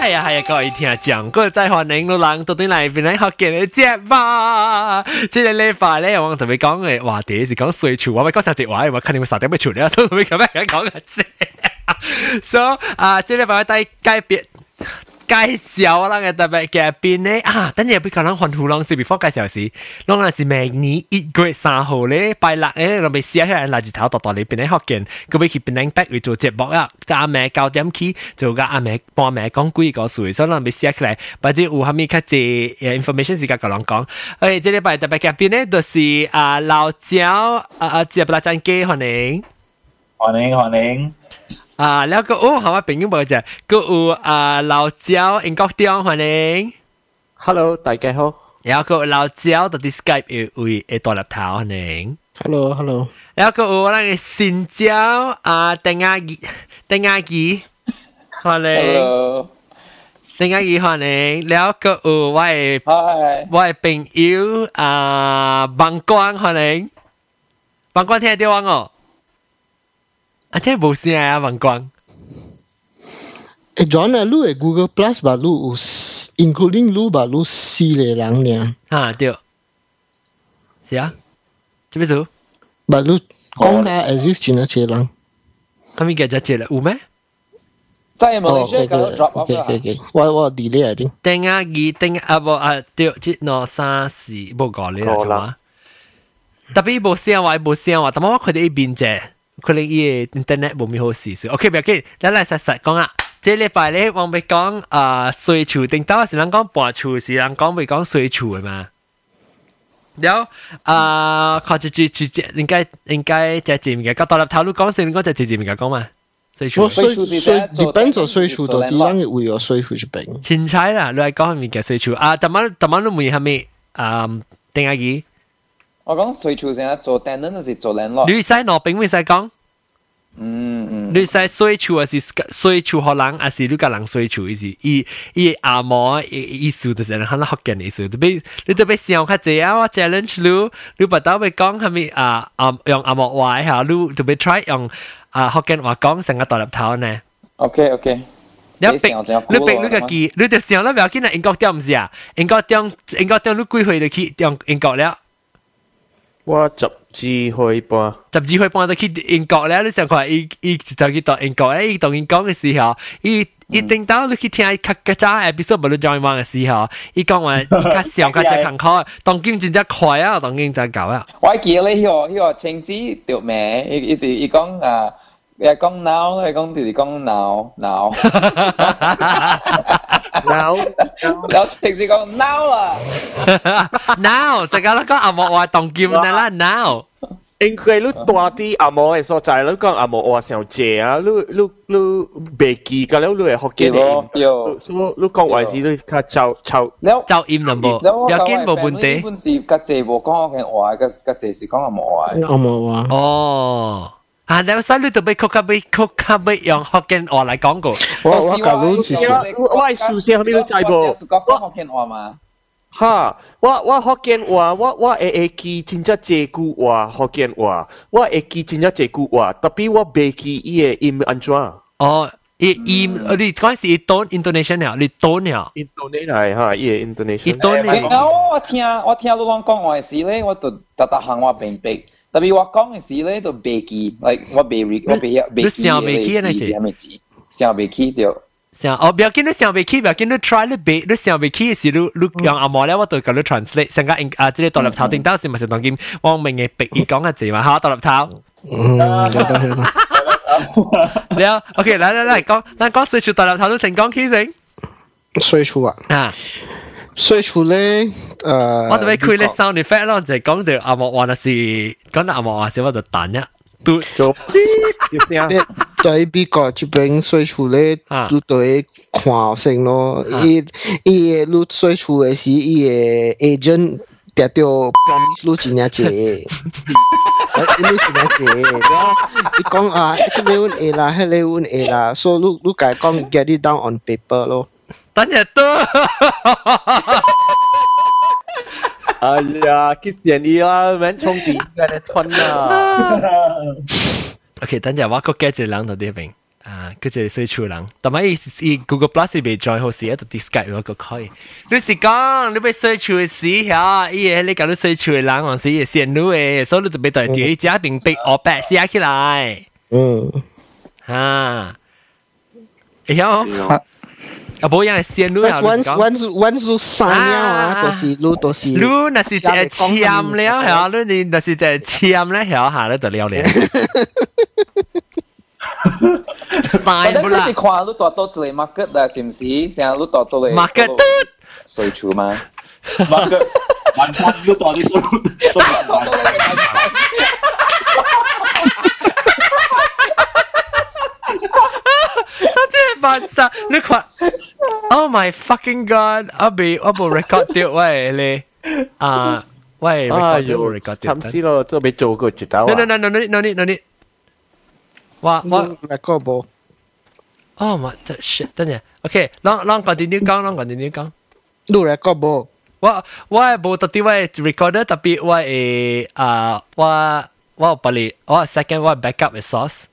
哎呀，系啊，各位听讲过再欢迎老人到底嚟边嚟学见嘅节目。即系礼拜咧，我同你讲嘅话题是讲水处，我咪讲实际话，我肯定会十点咩处理啊，都同你咁样讲嘅啫。So 啊，即系礼拜带介别。 介绍啦嘅特别嘅边咧啊，等阵俾可能换图浪是 before 介绍时，浪系是明年一月三号咧，拜六咧，我咪写起来垃圾头度度你边咧学见，佢俾佢边咧 back 去做节目啊，个阿妹九点起做个阿妹帮阿妹讲几个数，所以我咪写起来，或者有后面较济 information 时间个人讲，诶，即礼拜特别嘅边咧就是啊老椒啊啊，接不拉真机欢迎，欢迎欢迎。 啊，了個哦，好啊，朋友冇啫，個有啊老焦英國 tiếng 歡迎，Hello，大家好，有個老焦到啲 Skype 有位會大粒頭歡迎，Hello，Hello，有個有那個新焦啊鄧阿姨，鄧阿姨歡迎，鄧阿姨歡迎，有個有我係我係朋友啊，孟光歡迎，孟光聽得到我。啊，这无声啊，万光。诶，John 啊，你诶 Google Plus 吧，你有 including 你吧，你四个人呢？啊，对。是啊，这边走。吧，你讲啦，as if 只那一个人。他们给只接了，有咩？在某些搞 drop off 啦。我我 delay 啊，定。等啊，二等啊，不啊，对，一、二、三、四，不搞你啦，怎么？特别无声话，无声话，怎么我佢哋一边啫？可能伊個 internet 無咪好事事。OK，唔要緊，咱嚟實實講啊。這禮拜咧，我咪講啊，水柱頂頭是人講搬柱，是人講咪講水柱嘅嘛。了啊，靠住住住只，應該應該只字面嘅。個獨立頭路講先，應該只字面嘅講嘛。水柱，水柱，depends on 水柱到點樣嘅位哦，水柱就變。前菜啦，你係講係咪嘅水柱啊？但晚但晚都唔係係咪啊？定係幾？我讲水处成日做 tenant 还是做 landlord？你使攞并未使讲，嗯嗯。你使水柱还是水柱学人，还是你个人水柱意思？伊伊阿嬷意思就是人可能学紧意思，特别你特别想较济啊！我 challenge 你，你不到会讲系咪啊啊用阿嬷话吓，你特别 try 用啊学紧话讲成个大粒头呢？ OK OK。你逼你逼你个记，你就想啦，唔要紧系英国点唔是啊？英国点英国点你几岁就去用英国了？ 我十至岁半，十二岁半就去英国咧，你想看伊伊就去到英国咧，伊同伊讲嘅时候，伊伊定到你去听较较早 episode 无你 join 网嘅时候，伊讲话伊较上较只坎坷，当今真正快啊，当今真搞啊，我记得你呢个呢个称之条名，伊伊伊讲啊，伊讲 now，伊讲就是讲 now now。 now 有平時講 now 啊，now 食家都講阿莫話當劍得啦，now。因為你大啲阿莫嘅所在，你講阿莫話上借啊，你你你未記㗎了，你係學嘅嚟，所以你講話時你較抄抄抄音啦噃，要見冇問題。本是家姐冇講嘅話，家家姐是講阿莫話。阿莫話。哦。啊！你所以你特别曲级俾曲级俾用福建话嚟讲过，我我教你是啥？我系数声你都知噃是讲讲福建话嘛？哈，我我学嘅话，我我会会记真正这句话学嘅话，我会记真正这句话，特别我未记伊嘅音安怎。哦，伊伊你嗰阵时伊 tone intonation 啊，你 tone 啊， Intonate 系哈，伊嘅伊 intonation。 tone 然后我听我听老讲讲话嘅时咧，我就特特行我并逼， 特别我讲嘅时咧就未记，like 我未我未未记系咪字？想未记掉。想哦，不要紧，你想未起，不要紧，你 try 你背，你想未起嘅时，你你用阿嬷咧，我就教你 translate，成个啊，即系独立头定当时咪就当见汪明嘅逼伊讲嘅字嘛，吓独立头。嗯，有得有得。你啊，OK，嚟嚟嚟讲，咱讲水柱独立头都成功起成水处啊，啊！ 水处咧，诶，我特别开咧 sound effect 咯，就系讲就阿嬷话那是讲到阿嬷话时，我就弹一嘟做啲声。咧在美国这边水处咧，啊都对看成咯，伊伊嘅录水处嘅时，伊嘅 agent 得到 promise 录真正济，你真正济，然后伊讲啊，这个阮 A 啦，迄个阮 A 啦，所以你你解讲 get it down on paper 咯。 等日都。哎呀，去见你啦，免充电嘅你穿啊！ OK，等阵我个 get 住两度啲边。 啊，佢就系水人，但系伊 Google Plus 未 join 好时，一度 Discord 嗰个可以。你是讲你被水处嘅时吓，伊嘢你搞到水处嘅人，还是嘢线路嘅，所以你就被对住家并逼我白写起来。嗯，吓，有 啊，冇人系线路啊。once once once 路三了啊，都是路都是。路那是只签了吓，你你那是只签咧吓下咧就了咧。晒不啦！你看你大多一个 market 啦，是唔是？成日你大多嚟 market 水处嘛？market 万餐都大啲都都他真系 扮晒，你看，Oh my fucking god！我被我部 record 掉喂你啊喂，record 掉 record 掉，惨死咯，都未做过绝招啊！No no no no no no no no！我我 record 冇。哦，我这 shit，等阵，OK，让让 continue 讲，让 continue 讲。录 record 冇？我我冇特啲我 recorder，特别我诶啊，我我不离，我 second 我 backup 嘅 source。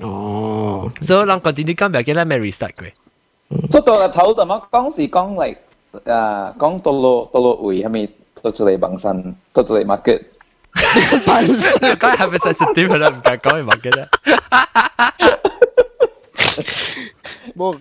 哦，所以让 continue 讲，唔要记得咩 restart 佢。所以到日头咁样讲是讲嚟诶讲到落到落位系咪到出嚟bằng身，到出嚟 market。本身讲系咪 sensitive 啦？唔敢讲，唔记得。无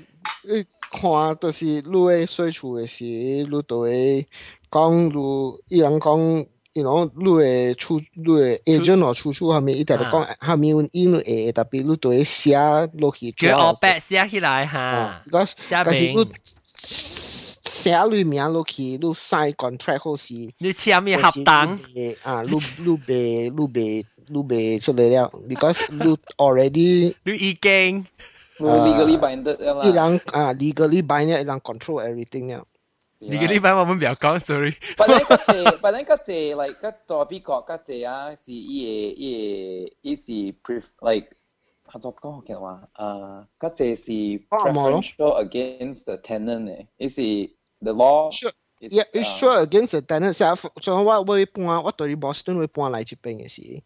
你看，就是你诶水厝诶时，你都会讲，如伊人讲， 伊讲你诶厝，你诶 agent 哦，厝厝下面一定讲下面用英文诶，特别你都会写落去。叫我白写起来哈，嗰嗰时你写你名落去，你 sign contract 好时，你签咩合同？啊，你你未你未你未出嚟了，because 你 already 你已经。legally binded 啦。伊人啊，legally binded，伊人 control everything 了。 Legally binded 我們唔要講，sorry。but 咧，嗰隻，but 咧，嗰隻，like 嗰代表國嗰隻啊，是伊個伊個伊是 pref like 合作講嘅話，啊，嗰隻是 preferential against the tenant 嘅，伊是 the law。Yeah, it's sure against the tenant. 所以，所以我我會搬，我對 Boston 會搬嚟這邊嘅事，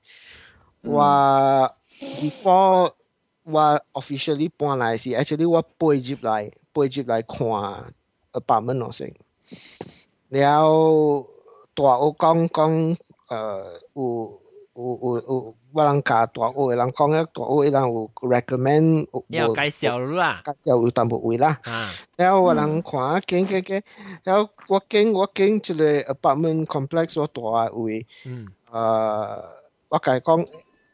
我 before 我 officially 搬來是 actually 我背接來背接來看apartment 咯先，然后大屋讲讲诶有有有有我人教大屋嘅人讲咧，大屋嘅人有 recommend 有介绍啦，介绍有淡薄位啦，然后我人看见见见，然后我见我见一个 apartment complex 我大位，嗯，诶我介讲。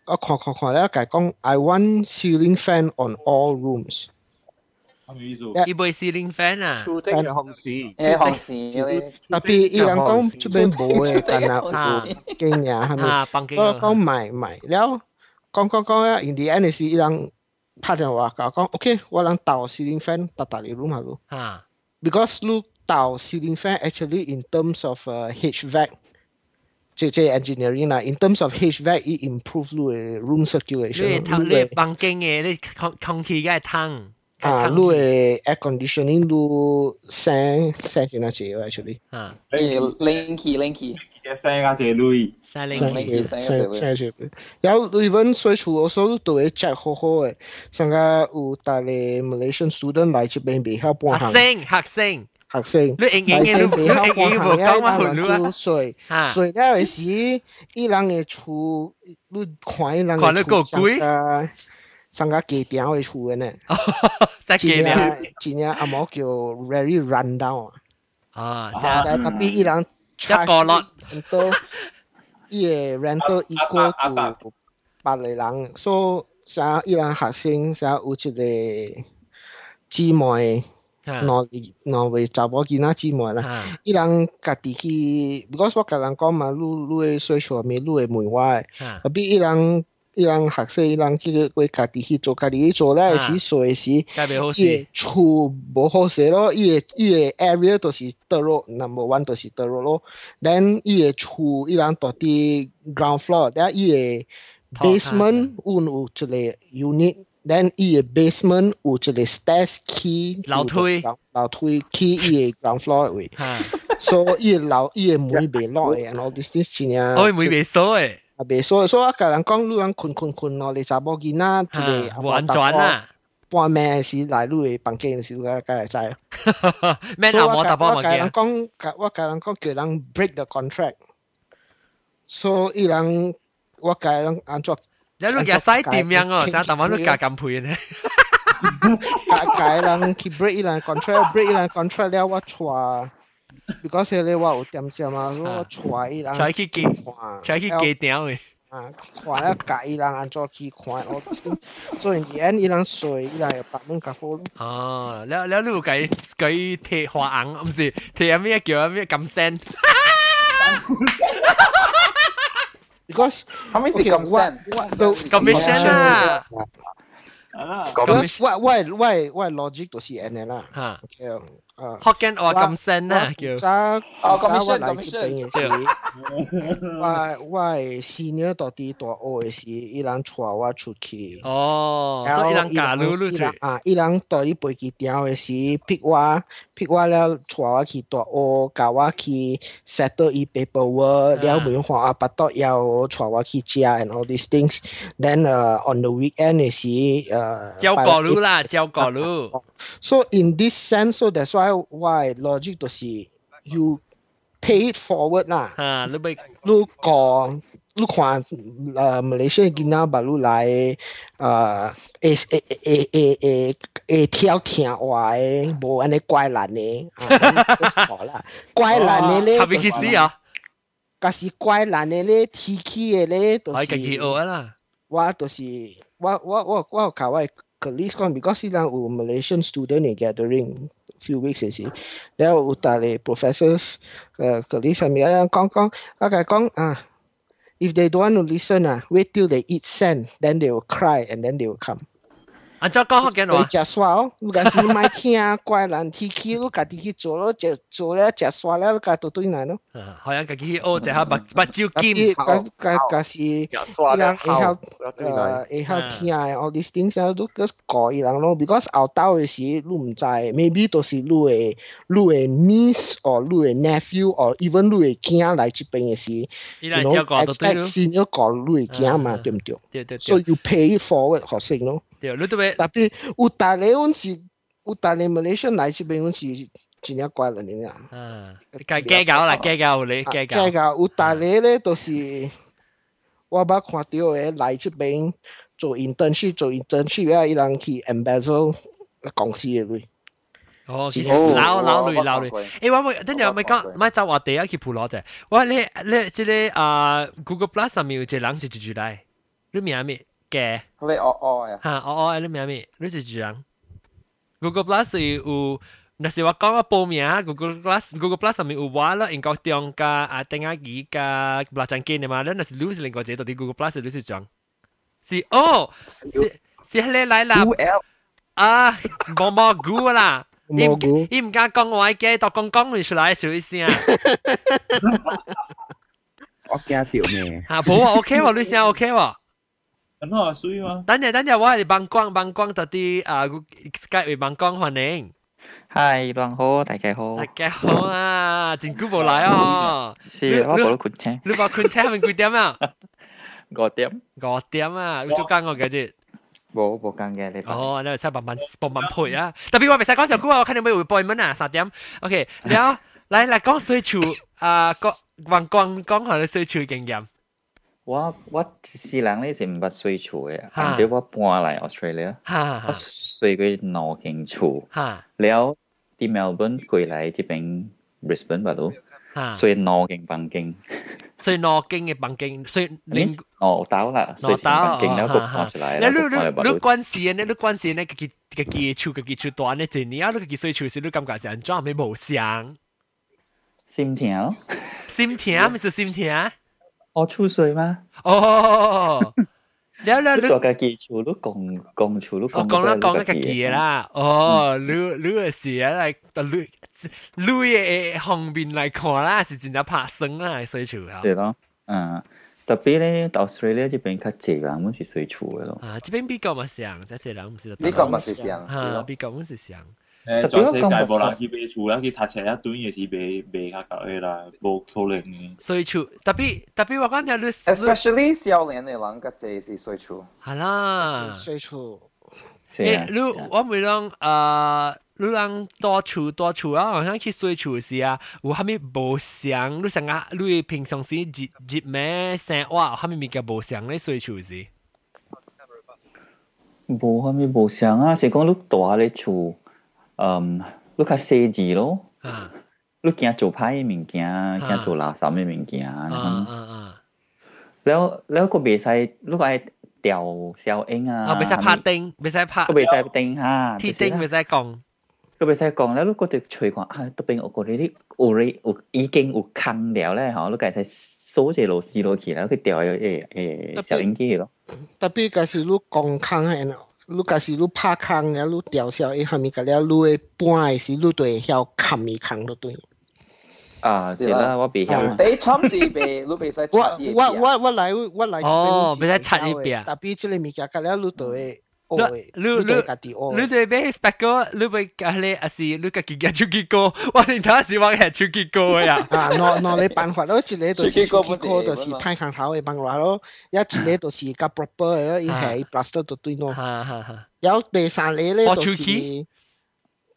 我看看看咧，佢讲 I want ceiling fan on all rooms。 伊杯 ceiling fan 啊，出这个红事，诶红事咧。特别伊人讲出边冇嘅，但系有经验系咪？我讲唔系唔系，然后讲讲讲咧，in the end 是伊人拍电话讲讲，OK，我人倒 ceiling fan 搭搭你 room 下咯。啊，because 你倒 ceiling fan actually in terms of uh, HVAC。即即 engineering 啦，in terms of HVAC 伊 improve 你嘅 room circulation。你通你房间嘅你空空气嘅通。 啊，你嘅 air conditioning 你声声几多只 actually？啊，诶 linky linky 嘅声啊，只类。声 linky 声声声。然后 even 水处我所都会 check 好好嘅，上个有带嚟 Malaysian student 来这边未晓半行。学生学生。学生，你硬硬嘅，你你硬硬无讲我好乱啊！水水了时，伊人嘅厝，你看伊人看得够贵啊！ 上個幾點嘅厝嘅呢？真係真係阿毛叫 very run down 啊！啊，但係伊人一個落都伊嘅 rental equal to 百嚟人，所以啥伊人学生啥有一个姊妹。我我為查某囡仔姊妹啦，伊人家己去，because 我甲人讲嘛，愈愈誒歲數咪愈會問我誒，後邊伊人伊人学生伊人去为家己去做，家己去做咧是做诶时，伊厝无好势咯，伊诶伊诶 area 都是得落，number one 都是得落咯，then 伊诶厝伊人到啲 ground floor，咧伊诶 basement 有有一个 unit。then 伊个 basement 有一个 stairs key，楼梯楼梯 key 伊个 ground floor 位，所以伊个楼伊个门未落嘅，然后 this this 真啊，哦门未锁 嘅，啊未锁，所以我甲人讲，你人困困困咯，你查某囡仔一个唔安全啊， 半暝时来你嘅房间时，我梗系知啦。咩按摩打波物我甲人件，讲，我甲人讲叫人 break the contract。所以人我甲人安怎你录嘅西点样哦，成日淡薄都加咁配呢。甲甲人去 break 伊人 contract，break 伊人 contract 了我带 because 你話有點心啊，我揣人揣去記，揣去記掉嘅。啊，看啊，教伊人安怎去看，我所以演伊人水，伊人又白門甲好咯。哦，了了，你有介介貼花紅，唔是貼咩叫咩金線？Because 後面是金線，commission 啊。啊，because 我我我我 logic 都是安尼啦。嚇。OK 啊。福建话咁声啦，叫早哦早我 commission，来这边嘅时，我我嘅 senior 到啲大学嘅时，伊人带我出去。哦，所以人假噜噜住，啊！伊人到啲飞机场嘅时，pick 我，pick 我了，带我去大学，教我去 settle 伊 paperwork，了文化啊，巴多要带我去食 and all these things。Then 诶 on the weekend 嘅时，诶照过噜啦，照过噜， So in this sense, so that's why why logic 就是 you pay it forward 啦。吓，你咪你讲你看诶马来西亚囡仔把你来诶诶诶诶诶诶诶跳听话诶，无安尼怪难嘅，啊错啦，怪难嘅咧，插边件事啊？假是怪难嘅咧，提起嘅咧，就我自己是学啦，我就是我我我我有教我嘅 colleagues 讲，because 伊人有 Malaysian student 嘅 gathering few weeks you see. Then will tell professors, uh, colleagues, I mean, kong kong, okay, kong, ah. If they don't want to listen, ah, wait till they eat sand, then they will cry and then they will come. 啊照高好给侬。结束啊！我讲是买听啊，怪难天气，你家己去做咯，结做了结束了，我家都对难咯。嗯，好像家己去学一下把把酒金。好，家家是让以后呃以后听啊，all these things 啊，都个高一人咯。Because 后到的是路唔在，maybe 都是你的路的 niece or 路的 nephew or even 路的囝来这边的是，然后 expect 先要搞路的囝嘛，对唔对？对对对。So you pay forward 好先咯。对，你对不对？特有大理，阮是有大理，马来西来这边，阮是尽量乖了，你啊。嗯，该改搞啦，改搞你，改搞。改搞我大理咧，都是我捌看到诶，来这边做 internship，做 internship，要伊人去 e m b a s s l 公司诶类。哦，其实老老累老累。诶，我我等下咪讲，咪走我第一去普罗者。我你你即个啊，Google Plus 上面有一个人是几句来？你名咩？嘅？你哦哦呀，吓，哦哦，你名咩？你是住人。Google Plus 是有，那是我讲个报名，Google Plus Google Plus 上面有我啦，英国中加啊丁亚尔加布拉张坚嘅嘛，你那是你是另外一个到底 Google Plus 你是装？是哦，是是你来啦 L 啊，冇冇估啦。蘑菇伊唔敢讲我嘅，就讲讲出来少一声。我惊掉咩？吓，冇啊，OK 喎，你声 OK 喎。 很好啊，水嘛。等下等下，我係幫光幫光特啲啊，Skype 為幫光歡迎。嗨，幫好，大家好。大家好啊，真久冇來哦。是，我冇困車。你冇困車，係咪幾點啊？五點。五點啊，你做緊我嘅啫。冇冇講嘅，你哦，你使慢慢慢慢配啊。特別我未使講上古啊，我肯定冇會背文啊，三點。OK，然後嚟嚟講水柱啊，講幫光講下你水柱經驗。我我是人咧是毋捌水厝诶，啊，毋对我搬来 Australia，我水过两间厝，了伫 Melbourne 过来即边 Brisbane 吧都，所以两間房間，所以兩間嘅房間，所以你哦到啦，所以房間咧都搬出來啦。你你你關事啊！你你關事咧，佢佢佢厝佢佢厝大咧，就你啊！你佢水厝時，你感覺是安怎？咪無相，心痛，心痛，咪是心痛。我出水吗？哦，了了你你做家己厝，你讲讲厝，你我讲讲啦讲一个家记啦。哦，你你嘅事啊，嚟你你嘅后面嚟看啦，是真系拍生啦，水处啊。对咯，嗯，特别咧，Australia 这边较济人muốn去水厝嘅咯。啊，这边比较咪像，这些人唔是呢个咪是上，啊，比较唔是像。 诶，全世界无人去买厝啦，去读册一段嘅是买买较够嘅啦，冇可能嘅。水处特别特别我讲嘅你 especially 少年嘅人嘅这是水处，系啦。水处 诶，是啊，你我咪讲呃。你人多厝多厝啊，好像去水厝时啊，有虾米无相？你想啊，你平常时日日咩生活，虾米物件无相咧水厝时？无啥物无相啊，是讲你大咧厝， 嗯，你较细致咯，啊你惊做歹嘅物件，惊做垃圾嘅物件，啊啊啊！แล้วแล้วก็袂使，你系调小英啊，啊，袂使拍钉，袂使拍ก็袂使定下，铁钉，袂使讲。ก็袂使讲แล้ว你ก็จะ吹讲啊，特别我觉得啲有咧有已经有坑了咧，嗬，你家使锁只螺丝落去啦，佢调诶诶小英机咯，特别假是你讲空嘅， 如果是你拍空，啊，你吊销伊后面个了，你搬是你就会晓砍一砍了，对。啊，即个，我比晓。第一场地别，你别使插一我我我我来我来。哦，别使插一边。打比这里面个个了，你就会。No, lu, lu, lu de be spacco, lu be kale asi, lu ka kiga chukiko, wa ni ta si wa ka chukiko ya. À, no no le ban hua lo chi le to si chukiko to si pan kang hao e ban ra lo, ya chi le to si ka proper e i hai plaster to tui no. Ha ha ha. Yao de san le le to si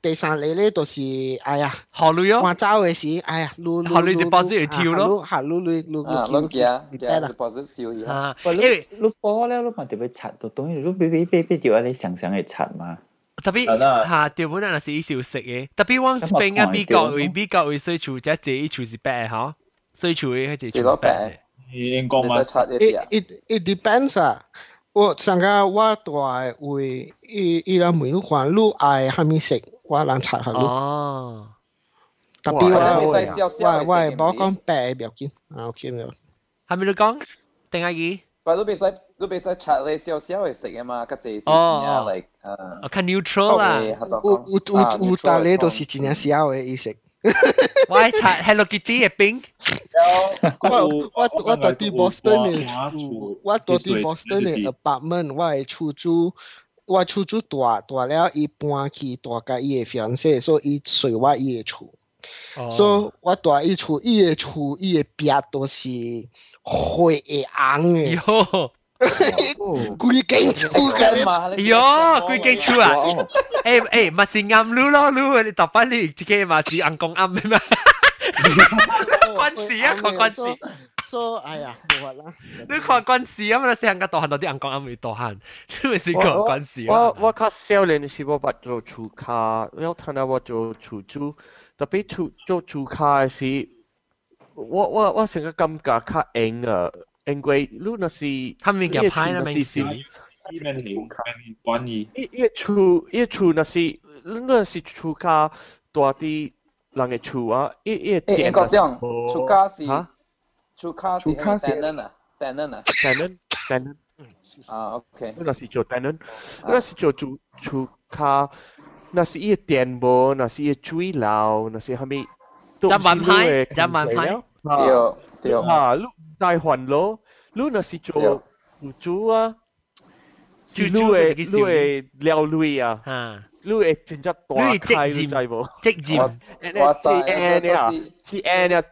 就是机第三个咧，就是哎呀。好累哦，换走嘅时，哎呀，撸学你 deposit 嚟跳咯吓撸撸撸啊，撸谂嘅啊，跳，嘅啦， deposit 少嘢。啊，喂，因为你你播咧，你嘛特别擦到东西，你俾俾俾俾掉啊！你常常去擦嘛。特别系啦吓条本来是少食嘅，特别往这边嘅美国为美国为水处，即系这一处是白吓，水处嘅系这处是白英国嘛你使，擦一啲啊 It it it depends 啊。我上个我大会伊伊拉每个讲你爱虾米色， 我人擦下嘅。你。哦，特别哇你我使烧烧我我系嘅冇讲白嘅唔要紧，啊 OK 了。系咪你讲？定系几？但你被使你被使擦你少少去食啊嘛，吉谢是真哦系 like 诶。我看 neutral 啦，有有有有大咧都是真系少嘅意思。我系擦 Hello Kitty 嘅冰。我我我到啲 Boston 嘅，我到啲 Boston 嘅 apartment，我系出租， 我出租大大了，伊搬去大家伊嘅 fiance，所以伊隨我伊嘅厝，所以我住伊厝伊嘅厝伊嘅壁都是灰嘅紅嘅，喲，規間厝嘅。喲，幾間厝啊？誒誒，咪是暗路咯，路你搭翻你自己嘛是暗公暗咩嘛？关事啊，看關事。所以哎呀，冇法啦。你看关事啊嘛，你细汉个大汉到啲暗公暗会大汉，你咪是讲关事我啊。我较少年时我捌做厝卡，有睇到我做厝主，特别做做厝卡嘅时，我我我成个感觉较硬啊，因为你若是他们叫派啦，名事。呢边年边关意，一一厝一厝若是你若是厝卡大啲人嘅厝啊，一一诶，英国这样，出卡是 吓出卡是出卡是 tenant 啊，tenant 啊， tenant tenant。啊 OK，那是做 tenant，那是做住厝卡，那是伊电无，那是伊水流，那是虾米？就慢派，就慢派。对对，啊，你大还咯，你那是做厝主啊，住你会你会撩女啊，啊，你会真正大开，你知无？职业我知诶呢啊，是是诶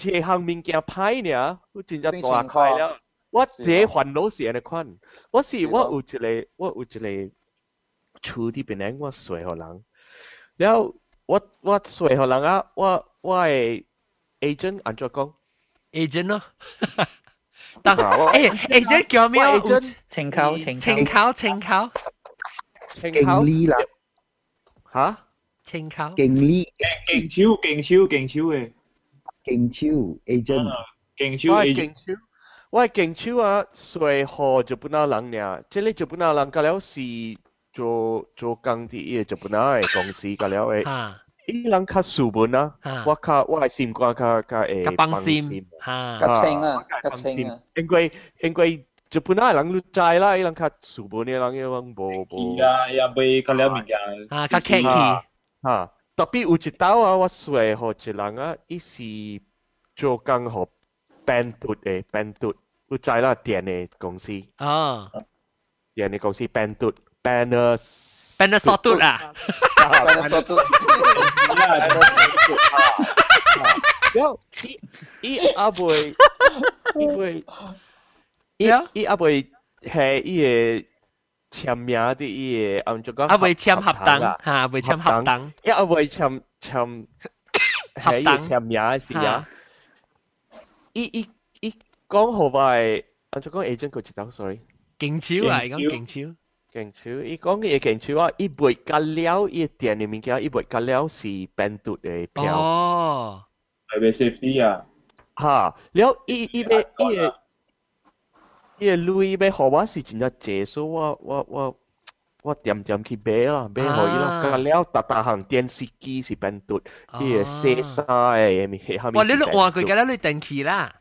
呢，是行物件歹呢，你真正大开了。我这烦恼是安尼款，我是我有一个我有一个厝啲边咧，我睡互人，然后我我睡互人啊，我我系 agent 安怎讲？ agent 咯。当诶 agent 叫咩啊？agent 清口清清口清口清口经理啦，吓？清口。经理劲超劲超劲超嘅， 经超 agent。劲超我系 agent 劲超，我系劲超啊！睡后就本人呢，即系就本人隔了是做做工啲嘢，就本人嘅公司隔了诶，吓伊人较书本啊，吓，我较我系心肝较较诶个帮心吓。较清啊，较清啊，因为因为就本来人都知啦，伊人较书本嘅人，伊人无无呀呀，未个了物件，啊，较客气。吓， Tapi uji tahu awas suai ho cilanga isi cho kang ho pentut eh pentut. Lu cai lah dia ni kongsi. Ah. Dia ni kongsi pentut. Banner Banner sotut ah. ah Banner sotut. Yo, i i aboy. I aboy. I aboy. he i 签名啲嘢，按住讲啊未签合等吓，未签合等，一啊未签签系要签名嘅时啊，伊伊伊讲好话，按住讲 agent 佢知道，sorry，劲超啊，讲劲超。劲超，伊讲嘅嘢劲超啊！伊卖甲了，伊店嘅物件，伊卖甲了是变毒嘅票。哦，系咪 safety 啊？吓，了伊伊要伊嘅 伊嘅镭要互我是真正济，所以我我我我点点去买啊，买互伊啦。甲了逐逐项电视机是变毒，伊嘅洗衫嘅物下面。哇！你都换佢，甲了你电器啦。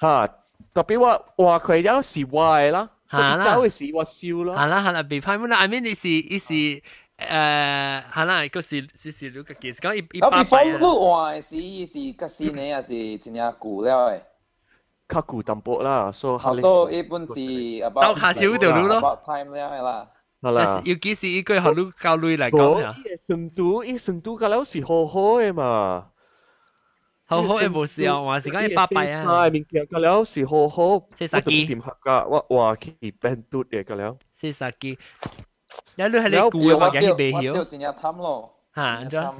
吓，特别我换佢了是坏啦。系啦，走嘅时我笑咯。系啦系啦，被批乜啦？I mean 你是你是诶系啦，个是是是你个其实讲一一百倍啊。你话是是个是你啊是真正旧了诶。 较旧淡薄啦，所以所以一般是 about 到下少条路咯。 about time 了系啦。系啦。要几时依句学路教类嚟讲啊？成都依成都嘅楼是好好嘅嘛。好好嘅无事啊，还是讲一百倍啊。系面嘅个了是好好，四十几点合格，我话佢变嘟嘅个了。四十几，你你系你估嘅话，嘅未晓。我真系贪咯。吓，咁。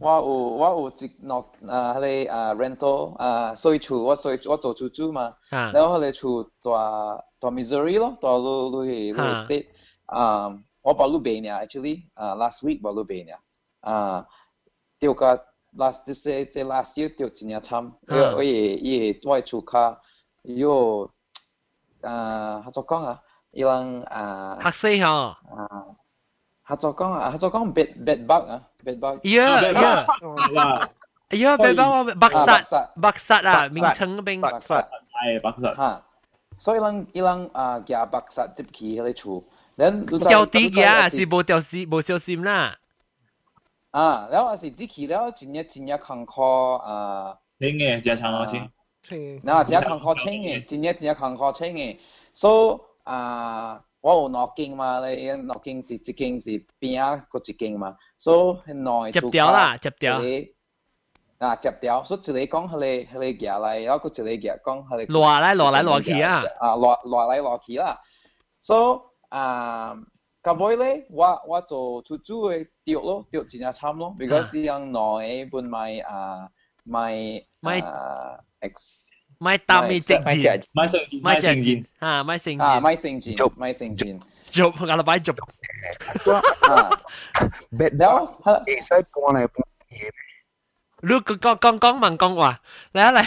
我有我有一落啊，迄個啊 rental 啊，稅厝我稅我做出租嘛，然後迄個厝大大 Missouri 咯，大路路嘅路 state 啊，我把路賣呢，actually 啊 last week 把路賣呢，啊，掉個。last 即係即係 last year 掉真係慘，因為我嘢嘢外出卡有啊，合作講啊，伊人啊，黑死嚇，啊，合作講啊，合作講 bed bed bug 啊 Belbao. Ya, ya. Ya, Belbao Baksat. Baksat ah, Ming Cheng Beng. Baksat. Ai Baksat. Ha. So ilang ilang ah kia Baksat tip ki hele chu. Then 掉地嘅是冇掉心冇小心啦。啊，然後是自己了，真日真日坎坷啊。清嘅，真坎坷清。清。嗱，真坎坷清嘅，真日真日坎坷清嘅，所以啊。我有两间嘛，你两间是一间是边啊个一间嘛，so 内接掉啦，接掉。啊，接掉，所以一个讲佢哋佢哋夹嚟，然后个一个夹讲佢哋落嚟落嚟落去啊，啊落落嚟落去啦，so 啊。咁尾咧，我我做出租嘅掉咯，掉真系惨咯，because 样内本买啊买买啊 X 咪擔咪正字，咪正咪正字，嚇咪正字，啊咪正字，咪正字，做下禮拜做，別了，其實過嚟半夜，你講講講講問講話，嚟啊嚟，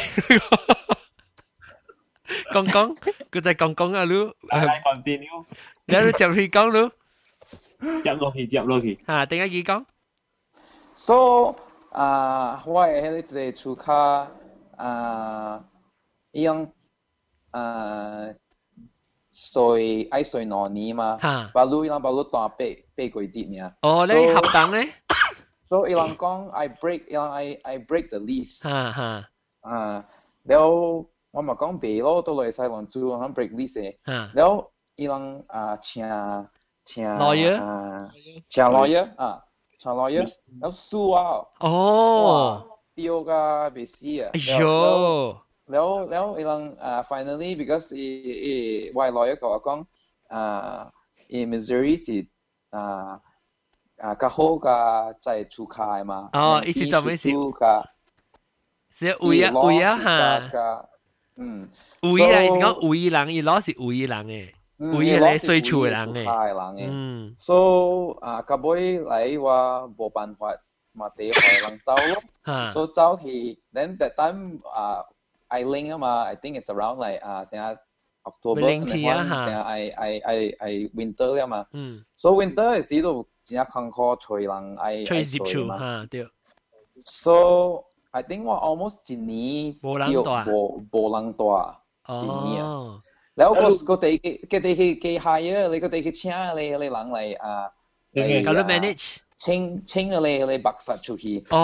講講，佢就講講啊，你嚟嚟 continue，你你接去講你，接落去接落去，嚇點解佢講？So 啊，我係喺你哋出卡啊。Iyang uh, ờ, soy ai soy nó ni mà? Bà lưu lang bà lưu tòa bê bê quỷ gì nha ồ lấy hợp đồng đấy. So ý lang con I break ý lang I I break the lease. Ha ha à ờ, đéo wa mà con bê lo tôi lấy sai lang chú hắn break lease ấy. Đéo ý lang à chia chia lawyer? chia lawyer. à chia à, lawyer. Đéo sue à ồ tiêu cái bê sĩ à. 哎呦 แล้วแล้วอีหลังอ่า finally because อีอีวาย lawyer ก็ว่า讲อ่าอี Missouri 是อ่าอ่าก็好个在出开嘛，哦，意思就咩事？是会啊会啊吓，嗯，会啊，意思讲会人，伊攞是会人嘅。会你衰处嘅人嘅，嗯，so 啊，咁尾嚟话冇办法，咪地害人走咯，so 走去，then that time 啊 ，I link 啊嘛，I think it's around like 啊，成日 October，成日 I I I I winter 啊嘛，嗯，so winter 嘅时都真系坎坷吹人，I 吹接触吓，对，so I think 我 almost 一年冇人大，冇冇人大，一年啊。แล้วก็ก็เด็กก็เด็กก็ hire เลยก็เด็กเชื่อเลยเลยหลังเลยอ่า ก็รู้ manage 清清เลยเลยบักสัต出去哦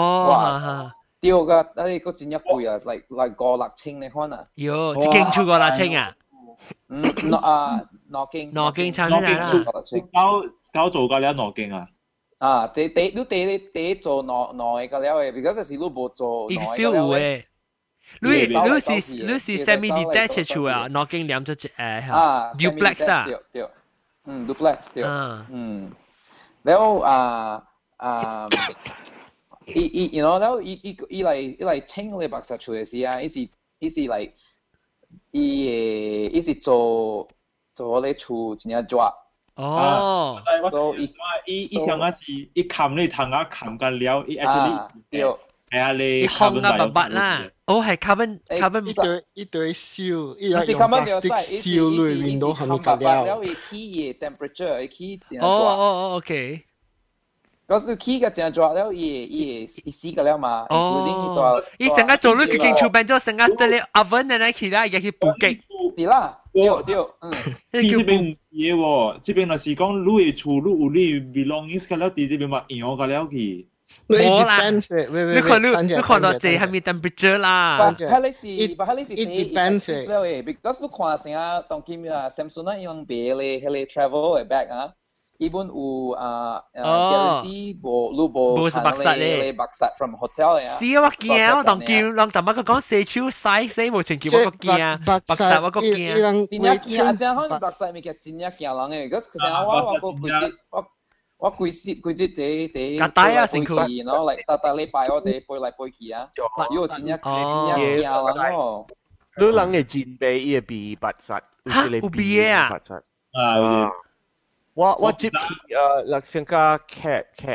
掉噶，誒嗰陣一個月嚟嚟過六千，你看啊？喲，一斤超過六千啊？嗯，諾啊，諾經，諾經差唔多啦。交交做㗎，你一諾經啊？啊，第第你第你第做諾諾嘅了嘅，because 是你冇做。亦少有誒，你你是你是 semi detached 啊？諾經兩隻誒啊，duplex 啊？對對，嗯，duplex 對，嗯，然後啊啊。he, he, you know though he, he, he like he like 清理白實處嘅事啊，伊是伊是 like 伊誒伊是做做咧處真正抓。哦，所以伊伊上啊是伊砍你藤啊砍干了，伊 actually 對，係啊你。伊烘啊白白啦，哦係 carbon carbon 一堆一堆燒，伊係用 plastic 燒類面都冚干了。伊 key temperature，伊 key 哦哦哦，OK。嗰时起嘅真正抓了，伊伊伊死嘅了嘛，哦，伊成日做咗佢劲出病咗，成日对你 oven 嘅咧，其他嘢去补击，是啦，对对，嗯，呢呢叫补边唔嘢喎，这边就是讲你嘅厝，你有你 belongings 嘅了，啲这边嘛样嘅了去。你冇啦 depends 嘅，喂喂你看你喂，你看到这系咪 temperature 啦？但系你是， It- 但系你是 it depends 嘅了诶，because 你看成啊，当今啊，Samsung 啊，伊用卖咧，迄个 travel 嘅 bag 啊， even u uh, uh, oh. Garrity bo lu bo bo sa baksat le baksat from hotel ya si wa kia wa tong kim lang ta ma ko kon se chu sai se mo chen ki wa ko kia. baksat wa ko kia. tin ya kia ajan hon baksat mi kia tin ya kia lang e gas ko sa wa wa ko ku ji wa ku si ku ji te te ka ta ya sin ku you know like ta ta le pai o te poi lai poi kia yo tin ya tin ya kia lang o lu lang e jin bei ye bi baksat u bi a 啊！我我接佢啊，嗱成家劇劇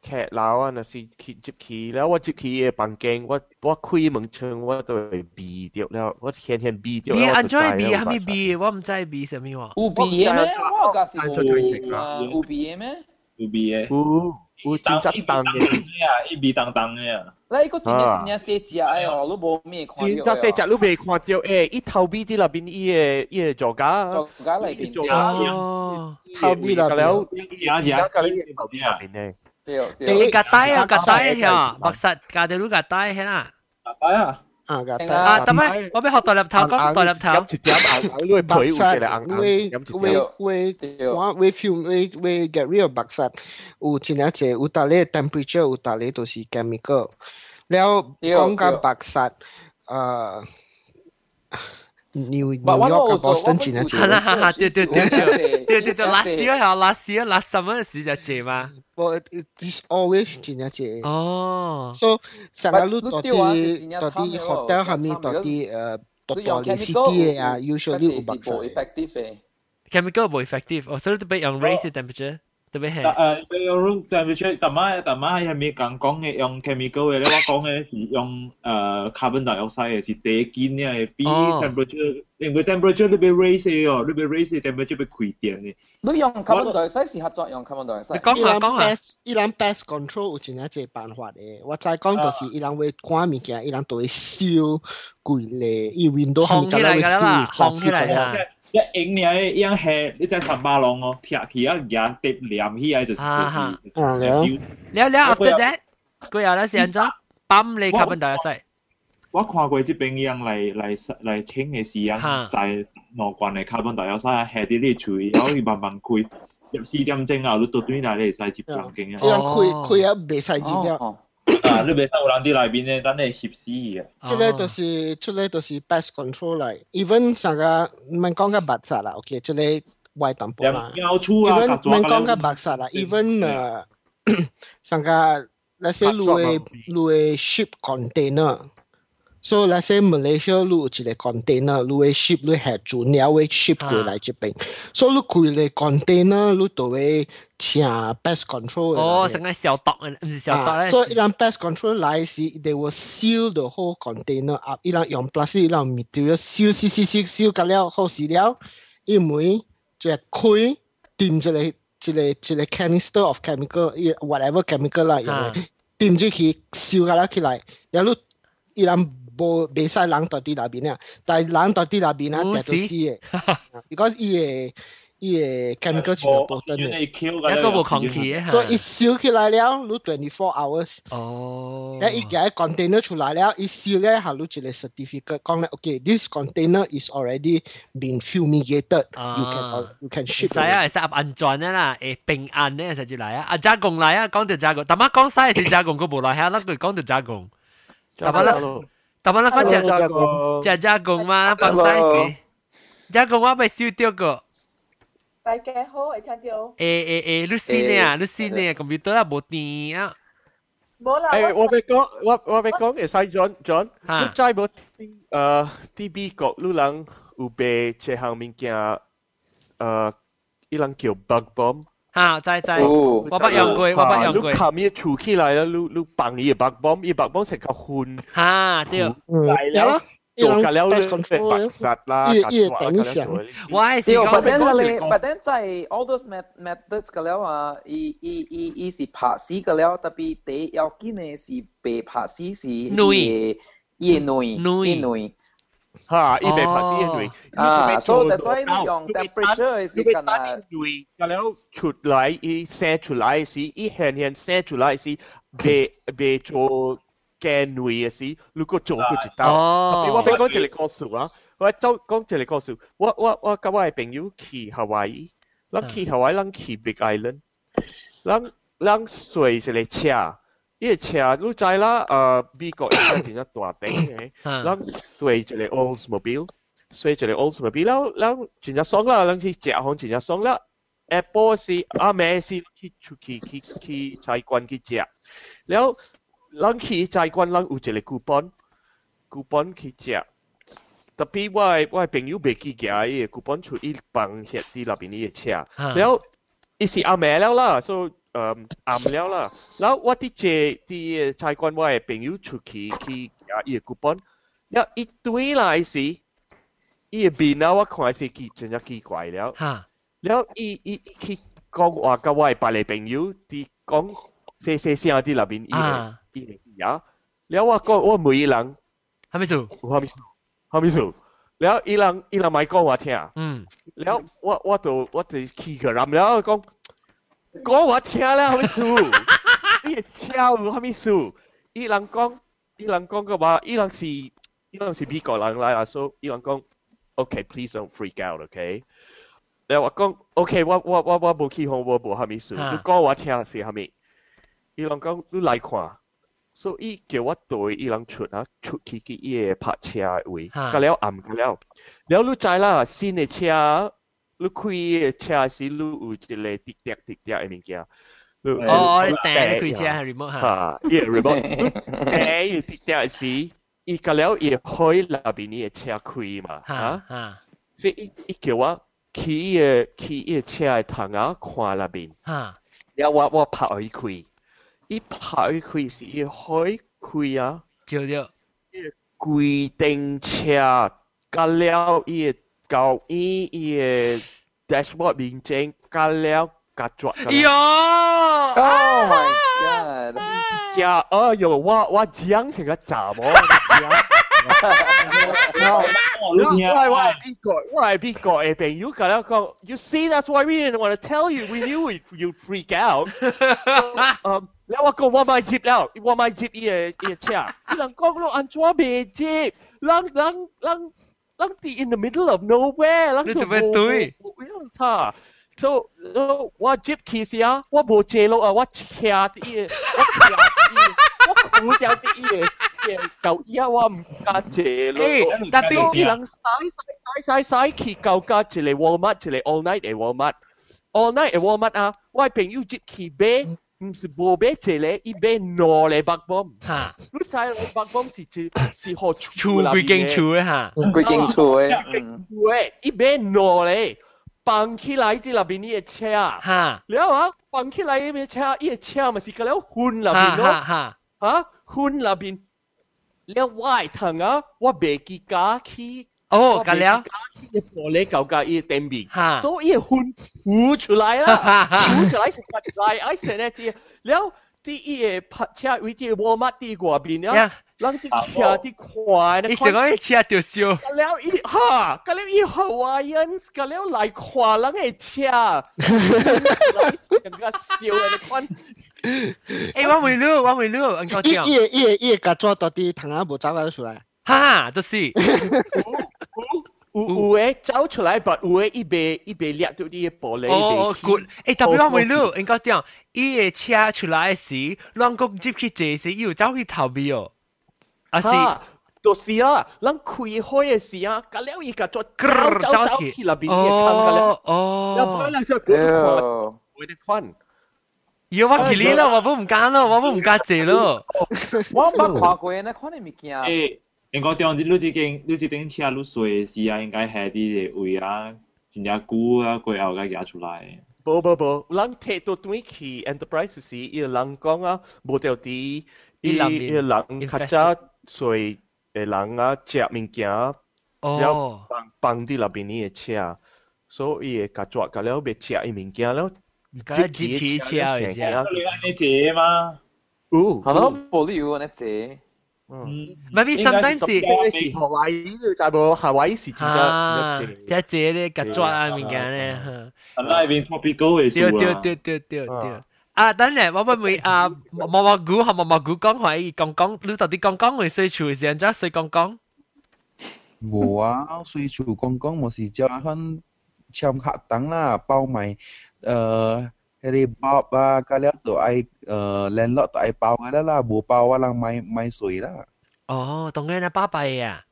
劇樓啊，嗱是佢接佢，然後我接佢嘅房間，我我開門窗我都會避掉，然後我天天避掉。你安裝避係咪避？我唔知避什麼話。有避嘅咩？我家是冇啊，有避嘅咩？有避嘅。會轉質凳嘅啊，A B 凳凳嘅啊。你嗰真嘅真嘅寫字啊，哎我都冇咩看到。轉質寫字都未看到，誒，依頭邊啲入邊依個依個作家。作家裏邊。作家。頭邊入邊。有有有。頭邊入邊咧。對對。你格帶啊，格帶啊，白實格到都格帶係啦。格帶啊。啊，咁咧，我俾學大粒頭，講大粒頭。飲一點紅紅，會退烏嘅啦，紅紅。會會會，我會 feel 會會 get rid of 白色。有真係濟，有大咧 temperature，有大咧都是 chemical。了講緊白色，誒。New, New York 啊 Boston 前一係啦，哈哈，對對對對對對對，last year last year last summer 時就借嘛。我 it's always 前一借。哦。So 成日都到啲到啲 hotel 下面到啲誒到到啲 uh, city 啊，usually 五百。Chemical 冇 effective，我所以都俾用 raise the temperature。特别系。诶，你用 temperature，大妈大妈系咪讲讲嘅用 chemical 嘅咧？我讲嘅是用诶 carbon dioxide 嘅，是地坚嘅，比 temperature，因为 temperature 你被 raise 嘅哦，你被 raise 嘅 temperature 被溃电嘅。你用 carbon dioxide 是合作用 carbon 你 dioxide。讲伊人下讲下， pest 伊人 pest control 有真系一个办法嘅。我再讲就是伊人会赶物件，伊人都会烧攰咧，伊 window 下面烘起来会㗎啦，烧，烘起来啊。 一影你一样系，你真系十八浪哦，贴起一嘢碟黏起嚟就啊哈就是啊了了了 after that，佢有咧时间咗，泵你 carbon dioxide。我看过这边样嚟嚟嚟清嘅时哈间，就系攞惯嚟 carbon dioxide 系啲啲处，然后佢慢慢开，入四点钟啊，你到端嚟你使接冷镜伊人啊，开开啊，袂使入了。 哦，啊，你袂使有人啲內邊咧，等你翕死嘅。即個都是，即個都是 best control 嚟。even 上個唔係講緊白煞啦，OK，即個壞淡薄啦。有粗啊，even 唔係講緊白煞啦，even 誒上個 let's say 你會你會 ship container。So let's say Malaysia 你有一個 container，你會 ship 你係準了會 ship 過來這邊。So 你開個 container，你就會請 pest control。哦，成個消毒啊，唔是消毒啊，咧。所以一旦 pest control 來時，they will seal the whole container up。一旦用 plastic 一旦 material seal seal seal seal seal 緊了好時了，因為就係開掂一個一個一個 canister of chemical，一 whatever chemical 啦，掂住佢燒緊啦起來，然後一旦冇未使冷到啲那邊啊，但係冷到啲那邊啊，冇跌到死嘅，because 伊個伊个 chemical 全部保你证嘅。 kill 一个冇抗气嘅所以一吓。烧起来了，你 twenty four hours。哦。咧，伊嘅 container 出来了，伊烧咧下录一个 certificate，讲咧，OK，this container is already been fumigated，you can 啊 you can 唔 ship 使。啊，系安全嘅啦，诶平安咧实际嚟啊！啊加工嚟啊，讲到加工，但系讲晒是加工，佢无来下，嗱佢讲到加工，打巴啦，但系嗱讲只加工，只加工嘛，帮晒是加工我被烧掉个， 大家好，会听到。诶诶诶，Lucy 呢？Lucy 呢？computer 啊，冇电啊。冇啦。诶，我咪讲，我我咪讲嘅细 John John，啊你知冇？诶，TB 国女人有被一项物件，诶，伊人叫 bug bomb。吓，知知，哦我捌用过，我捌用过。你冚嘢储起来啦，你你放伊嘅 bug bomb，伊 bug bomb 成个混。吓，对。嗯，大了有啦，伊人 做隔了 touch 你白 control 杀啦，伊伊隔会影响。我系是对，but 讲 then 讲咧讲，but then 在 all those met methods 嘅了啊，伊伊伊伊是拍死嘅了，特别第要紧嘅是被拍死是女伊嘅女，女伊女吓，伊被拍死嘅女。啊，so that's why 你用 temperature 是你咁啊，女，隔了出来，伊生出来时，伊轻轻生出来时，被被做 Gen V 事，如果做佢就得。我先讲这里个事啊。我都讲这里个事。我我我各位朋友去夏威夷，咱去夏威夷，咱去 Big Island，咱咱坐一个车，一个车，你知啦，呃，美国一个真正大顶嘅，咱坐一个 Oldsmobile，坐一个 Oldsmobile，然后然后真正爽啦，咱去食饭真正爽啦。Apple 是阿美是去出去去去菜馆去食，然后。咱去在關咱有一個 coupon，coupon 去食。特別我我朋友袂記夾伊個 coupon 出伊放喺啲入邊啲嘢車，然後伊是暗暝了啦，所以嗯暗了啦。然後我啲借啲在關我朋友出去去夾伊個 coupon，然後一堆來是伊個面啊，我看是奇真正奇怪了。然後伊伊去講話甲我別個朋友啲講。聲聲聲嗰啲入邊，啊，然後然後我講我問伊人，哈咪數，哈咪數，哈咪數，然後伊人伊人咪講我聽，嗯，然後我我就我就氣佢啦，然後講講我聽啦，哈咪數，你超哈咪數，伊人講伊人講嘅話，伊人是伊人是美國人嚟啦，所以伊人講，OK，please don't freak out，OK。然後我講，OK，我我我我冇起哄，我冇哈咪數，你講我聽是哈咪。伊人讲你来看。所以叫我对伊人出啊，出去去伊个泊车嘅位，哈咁了暗咁了，了你知啦，新嘅车，你开嘅车时，你有一个滴滴滴滴嘅物件，你哦，你订你佢先系 remote 吓，吓，伊个 remote，诶，伊滴滴时，伊咁了伊开入边伊个车开嘛，吓吓，吓所以伊伊叫我去伊个去伊个车嘅头啊看入边。吓，然后我我拍佢开， 伊拍佢开是伊开开啊，照照，规定车加了伊个旧伊伊个 dashboard 面正加了加咗。哟 Oh my god！呀，哎呦，我我讲成个杂毛。我系我系边个？我系边个？诶，朋友咁样讲，You see that's why we didn't want to tell you. We knew it, you'd freak out. 嗯， 你話個我買接了，我買接伊個伊個車，伊人講咯，安怎未接？人人人人佇 in the middle of nowhere, 我接其實啊，我無接落啊，我徛佇伊個，我徛佇伊，我苦掉佇伊個。舊依家我唔加借咯，但係啲人使使使使使去舊加借嚟 Walmart 借嚟 all night 嚟 Walmart，all night 嚟 Walmart 啊！我朋友接去買。zbobetele i be nole bagbom. Ha. Lúc trái là bagbom si chứ si ho chu chu quy kinh chu ấy ha. Quy kinh chu ấy. Chu ấy i be nole. Bằng khi lại thì là bên này xe. Ha. Liệu á, bằng khi lại bên xe, ý xe mà si cái liệu hun là bên đó. Ha ha. Hả? Hun là bên. Liệu ngoài thằng á, wa bê kí cá khí 混入边，了外层啊，我未记假去，哦，咁了，一玻璃旧架伊顶面，吓所以混糊出来啦，糊出来成个来，I said 咧啲，了啲伊嘅拍车位啲 Walmart 啲外边了，呀，人啲车啲快，你成个一车掉笑，了伊哈，咁了伊 Hawaiians，咁了来看人嘅车，成个笑人看。诶，我未录，我未录，我讲伊讲，伊伊伊甲抓到啲糖啊，无走得出来。吓，都是， 有有诶走出来，但有诶伊被伊被掠到啲玻璃。哦，good，诶，特别我未录，我讲讲，伊嘅车出来时，乱讲接去这时，又走去逃避哦，啊是，啊， 就是啊，咱开开嘅时啊，隔了伊个做走走走去去那边嘅坑隔了，哦要不然就嗰个会得困。要我记你啦，我不唔拣咯，我不唔加借咯。我冇看过呢，看你物件。 诶，应该讲你你这间你这间车你睡时啊，应该系啲位啊，真正久啊，过后个夹出来。无无无，咱摕到对去 enterprise 时，伊人讲啊，无条啲，伊伊人较早睡诶人啊，食物件，哦，放放啲那边啲嘅车，所以甲抓甲了别食伊物件了。嗰啲纸皮车嚟啫。你安尼借嘛？哦，系咯，冇理由呢借。 嗯，maybe sometimes 是夏威夷，但系夏威夷是真真即系借咧夹抓啊物件咧。咁那边 topical 嘅对对对对对对。啊，等阵我会唔会啊？毛毛菇和毛毛菇讲可以讲讲，你到底讲讲会睡厝时，阵睡讲讲。冇啊，睡厝讲讲，我是叫佢签客等啦，包埋诶。 迄个包啊，甲了都爱呃 landlord 都爱包噶啦，无包我人买买水啦。哦，当然啦，巴闭啊。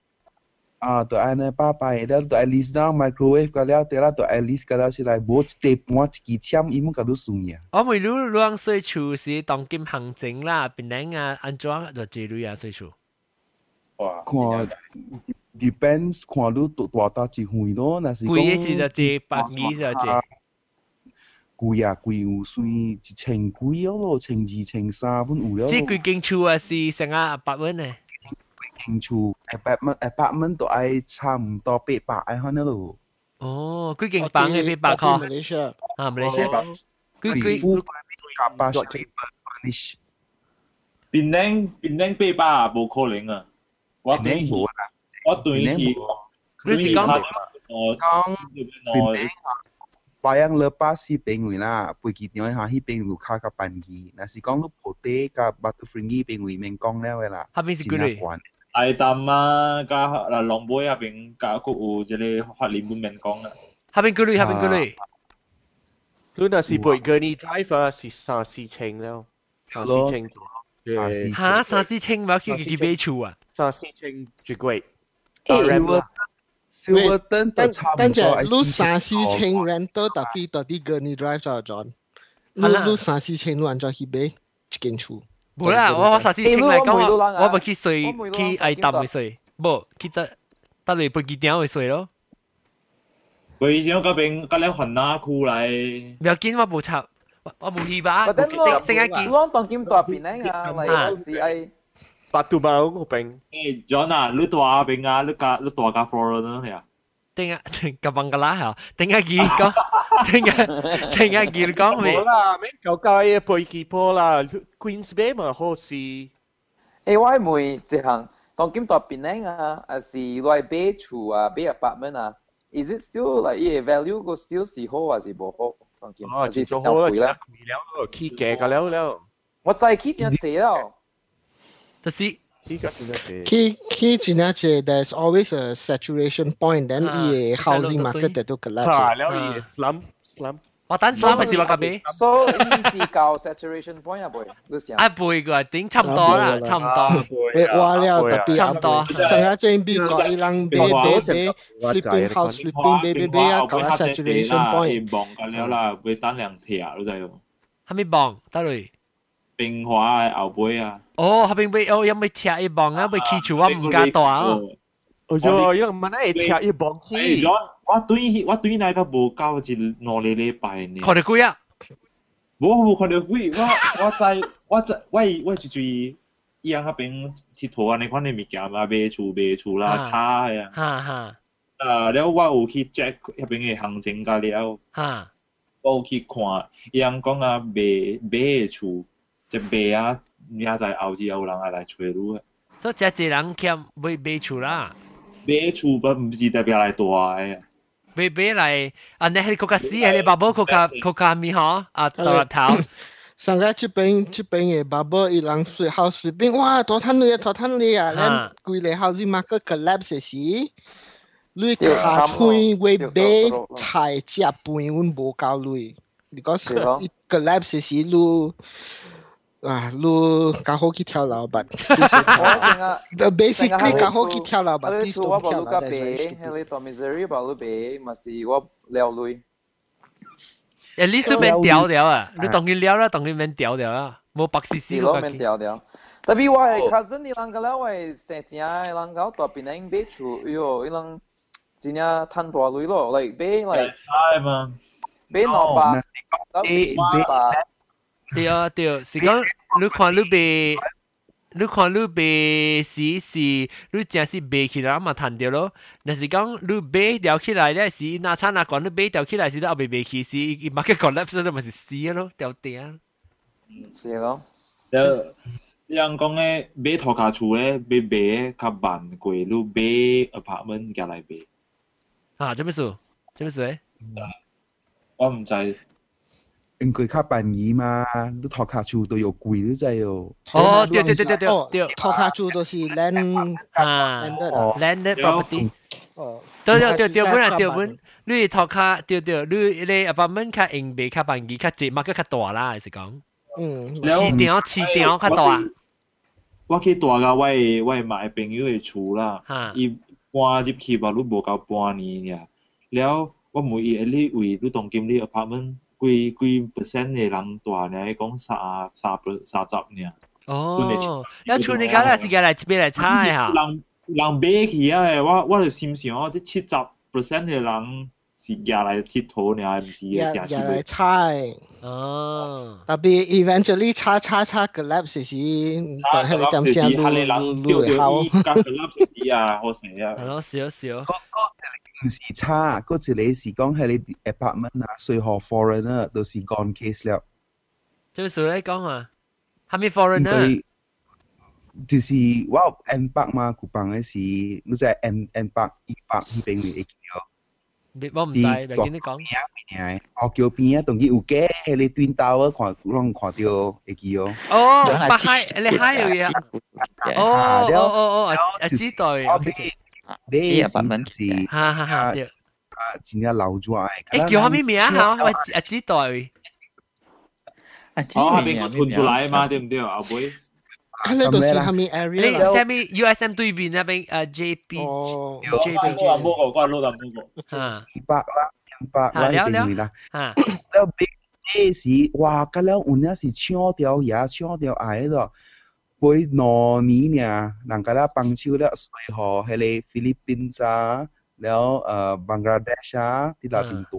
啊，都爱呢巴闭，了都爱 list down microwave 噶了，对啦，都爱 list 噶了出来，无一地半一支签，伊冇甲你算呀。我咪如两岁厝是当今行情啦，边领啊安装就借你啊岁厝。哇，看 depends 看你大大一岁咯，那是贵嘅时就借百二就借。 贵啊贵有算一千几咯，千二千三本有了。即系间厝啊是成啊八蚊呢。间厝一百蚊一百蚊都爱差唔多八百爱可能咯。哦，几间房嘅八百块。马来西亚啊，马来西亚。几几富加巴西，Spanish。槟榔槟榔八百啊，冇可能啊！我对冇啊，我对佢，你是讲我讲槟榔。 bayang lepas si pengui la. Pui ki tioi e ha hi pengui kha ka pan gi. Na si kong lu pote ka batu fringi pengui meng kong le la. Ha bin si guri ai tam ma ka la long boy ha bin ka ku u je le ha li mun meng kong la. Ha bin guri ha bin guri ah. lu na si boy gurney driver si sa si cheng le. Sa si cheng ha sa si cheng ma ki ki be chu a sa si cheng ，Silverton 都差唔多。但系你三四千 rental 特别到啲 Gurney Drive 就转，你你三四千你按照去买一间厝。冇啦，我我三四千嚟讲，我我咪去睡去爱淡嘅睡，冇去得得嚟背几点嘅睡咯。佢点嗰边嗰两云拿裤嚟？唔要紧，我冇插，我冇去吧。但系成日见，我当剑大边咧啊，嚟是系。 八度bao của mình. Ê, John à, lu tua bên à, lu cả lu tua cả Florida nữa nè. 定啊，个邦格拉吓，定啊见讲，定啊定啊见讲咩？好啦，咩旧街背几波啦，Queens Bay 嘛好似。诶，我妹一项当剑大边咧啊，还是来买厝啊，买 apartment 啊？Is it still like 伊 value 个 still 是好还是无好？当剑哦，是好啦，贵啦，起价㗎了了。我再起点济了。 但是佢佢真系借，there's always a saturation point，then 伊 housing market 就都 collapse。系了，伊 slum slum。我等 slum 系是话咩？So 伊是到 saturation point 啊，背，你想？啊背个顶差唔多啦，差唔多。别话了，特别差唔多。成日正边个伊人买买买 flipping house flipping 买买买啊，搞啊 saturation point。望紧了啦，会单两条都就。系咪望得嚟？ 冰华嘅牛背啊！哦，后边被哦有冇踢一磅啊？被起住我唔加大啊！哦哟，因为唔系踢一磅起。我对我对那个无够一两个礼拜呢。看到几啊？冇冇看到几，我我在我在我我是注意伊样嗰边佚佗啊，你看你物件嘛，买厝买厝啦，差啊。哈哈。啊，了我有去 check 嗰边嘅行情价了。哈。我有去看，伊样讲啊，买买厝。 即卖啊，也在后至有人系来找你嘅。所以只只人兼买买厝啦。买厝不唔是代表来大嘅。买买来啊！你系嗰个死系你爸爸嗰个嗰个咪嗬啊，独立头。上个这边这边嘅爸爸伊人睡 house flipping，哇！大摊你啊，大摊你啊，咱规个 housing market collapse 时，你卡喙会买菜食饭，阮无够钱，because collapse 时你。 啊，你较好去跳楼吧。我成日 basically 较好去跳楼吧。你做我冇碌个鼻，你当 misery 冇碌鼻，咪是我撩累。诶，你算免掉掉啊？你当佢撩啦，当佢免掉掉啦，冇白丝丝咯。免掉掉。特别我系 cousin 你啷个啦？我系成正啷个大边领买厝，哟，伊啷真正赚大镭咯，like 买 like 菜嘛，买两百，到四百。 对啊对啊，是讲你看你卖，你看你卖时是你真是卖起来嘛赚掉咯。但是讲你卖掉起来咧是那差那讲你卖掉起来是你后边卖起是伊马嘅 collapse 都咪是死咯，掉掉。是咯。就人讲咧买土卡厝咧，买买较慢过你买 apartment 夹嚟买。啊，做咩事？做咩事咧？我唔知。 因为较便宜嘛，你涂骹厝都有贵，你知哦。哦，对对对对对对，涂骹厝都是 land 啊，land property。哦，对对对对，本来对本，你涂骹对对，你你 apartment 较硬币较便宜，较折嘛，较大啦，是讲。嗯，市场市场较大。我去住到我我妈朋友的厝啦，伊搬入去吧，你无到半年呀，了我问伊，你为你当经理 apartment？幾幾 percent 嘅人大咧，讲三三三十呢。哦，一出你搞嚟時間嚟边嚟猜下。人人买起啊！我我就心想哦，即七十 percent 嘅人是入嚟铁土呢，唔是嘅。入嚟猜。哦。特别 eventually 叉叉叉嘅 lab 时时，对系你点先录录录好。加嘅 lab 时啊，好成啊。系咯，少少。唔是差，嗰一个是讲系你 apartment 啊，随何 foreigner 都是 gone case 了。即系谁嚟讲啊？系咪 foreigner？就是我 N 百嘛，古邦嘅是，你知 N N 百、二百呢边会叫。 我唔知，未见你讲。学桥边啊，同佢有嘅，系你端刀啊，看拢看到会叫哦。哦，北海，你海有嘢。哦哦哦哦，啊知道。你日文字，哈哈哈，对，啊，真系留住诶。诶，叫咩名啊？我啊知道。啊，下边个团出来嘛？对唔对啊？阿妹。 啊，你都是下面 area。你即系咩 USM 对面那边诶 JB。哦，JB。我冇个，我攞到冇个。啊。二百啦，两百啦，一定啦。啊。แล้วบิ๊กเอสิว่าก็แล้วอุ่นเนี่ยสิช่อเดียวอย่าช่อเดียวไอ้ดอก每两年呢，人家啦帮手咧随河系你菲律宾啊，แล้ว诶 Bangladesh 啊啲那边多，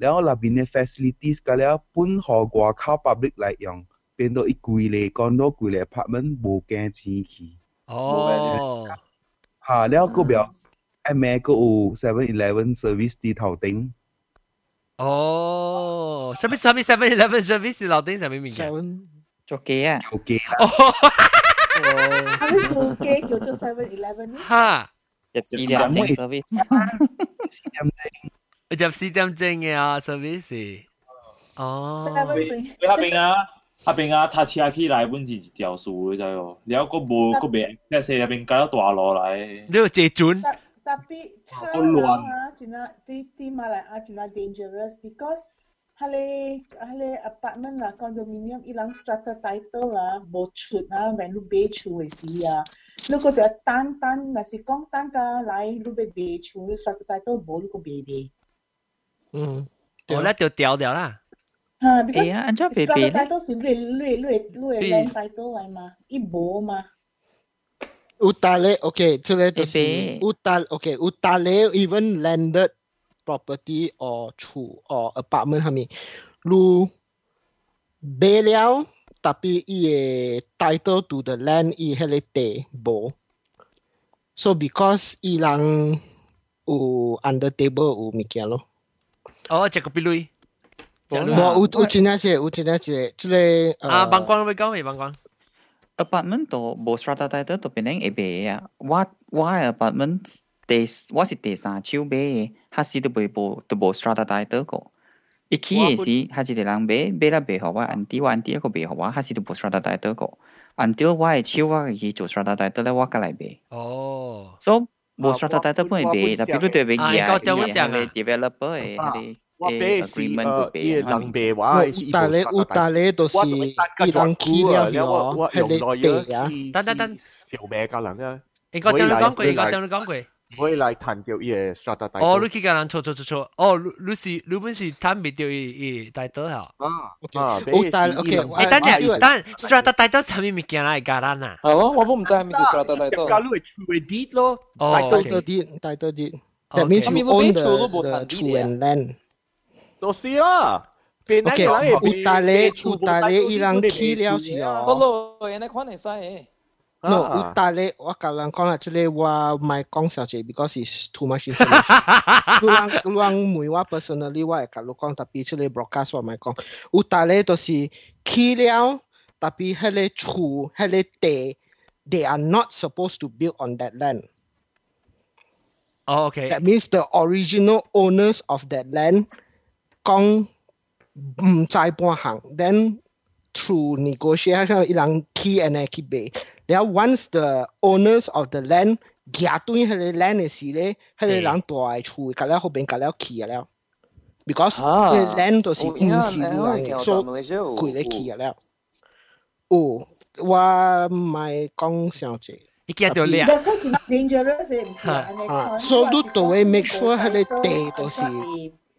แล้ว那边嘅 facilities ก็แล้ว本河外靠 public 嚟用， 變到伊規個講到規個 apartment 無驚錢去。哦，嚇了個表，阿妹個有 Seven Eleven service 佇頭頂。哦，什麼什麼 Seven Eleven service 佇頭頂什麼物件？做雞啊！做雞啊！啊，你做雞叫做 Seven Eleven？嚇，入四點鐘 service。四點鐘，入四點鐘嘅啊 service。哦，四點鐘。幾下邊啊？下边啊，搭车起来本是一条数嘅啫喎，然后个无个别，即系入边搞大落嚟，你要借准。 Tapi cara ah, Cina di di Malaya Cina dangerous because hale hale apartment lah condominium ilang strata title lah bo chut ah when lu be chu e si ah lu ko de tan tan na si kong tan ta lai lu be be chu lu strata title bo lu ko be be 嗯，我咧就掉掉啦。 Ha, because eh, yeah, struggle title lah. si lui, lui, lui, lui, land title lah ma. Ibo ma. Utale, okay, to let to see. Okay, utale, even landed property or chu or apartment, hami. Lu, beliau tapi ia title to the land i hele bo. So because ilang u under table u mikia lo. Lah. Oh, cakap pilui. 冇冇住住住那些住住那些，即系啊，房管咪搞咪房管。apartment 都冇 strata title，都变零一辈啊。我我系 apartment 第，我是第三手买嘅，还是都未冇都冇 strata title 过。一期嘅时，还是两人买，买两辈号。我 until 我 until 一个辈号，我还是都冇 strata title 过。until 我系签我嘅契，做 strata title 咧，我个嚟买。哦，所以冇 strata title 都唔系俾，特别对俾嘢嘅，系搞政府上嘅 developer 嘅。我俾是 agreement 诶，佢伊俾人俾话，有大咧有大咧都是伊人起了我我咗，用系来你地啊，等等等，小命个人啊，应该听你讲过，应该听你讲过。唔可以嚟谈叫伊嘅 strata 大哦，你去个人错错错错，哦，你你是你本是睇唔到伊伊大刀吓。啊，有大 OK，诶，等阵，等 strata 大刀系咩物件嚟？加兰啊？系咯，我都唔知系咩是 strata 大刀。假如系 true deed 咯，哦大多啲，大多啲。That means you own the the true and land。 就是啦。边 OK，有大咧有大咧伊人起了是好哦。咯，人哋款系使嘅。 No，有大咧我甲人讲啦，即个我唔讲小姐，because it's too much information。你人你人问我 personally，我会甲你讲，特别即个 broadcast 我唔讲。有大咧就是起了，特别迄个厝、迄个地，they are not supposed to build on that land。哦，OK。 That means the original owners of that land 講唔再搬行，then through negotiation 伊人起 and 去買。然後 once the owners of the land 夾對迄個 land 嘅時咧，迄個人大嘅厝，甲了後邊隔了起啊了。Because 啊個 land 都是唔是你哦人嘅，所以佢咧起啊了。哦，我唔係講小姐。伊見到你啊？That's why 真 dangerous 嘅，唔是啊？啊，所以你都會 make sure 迄個地都是。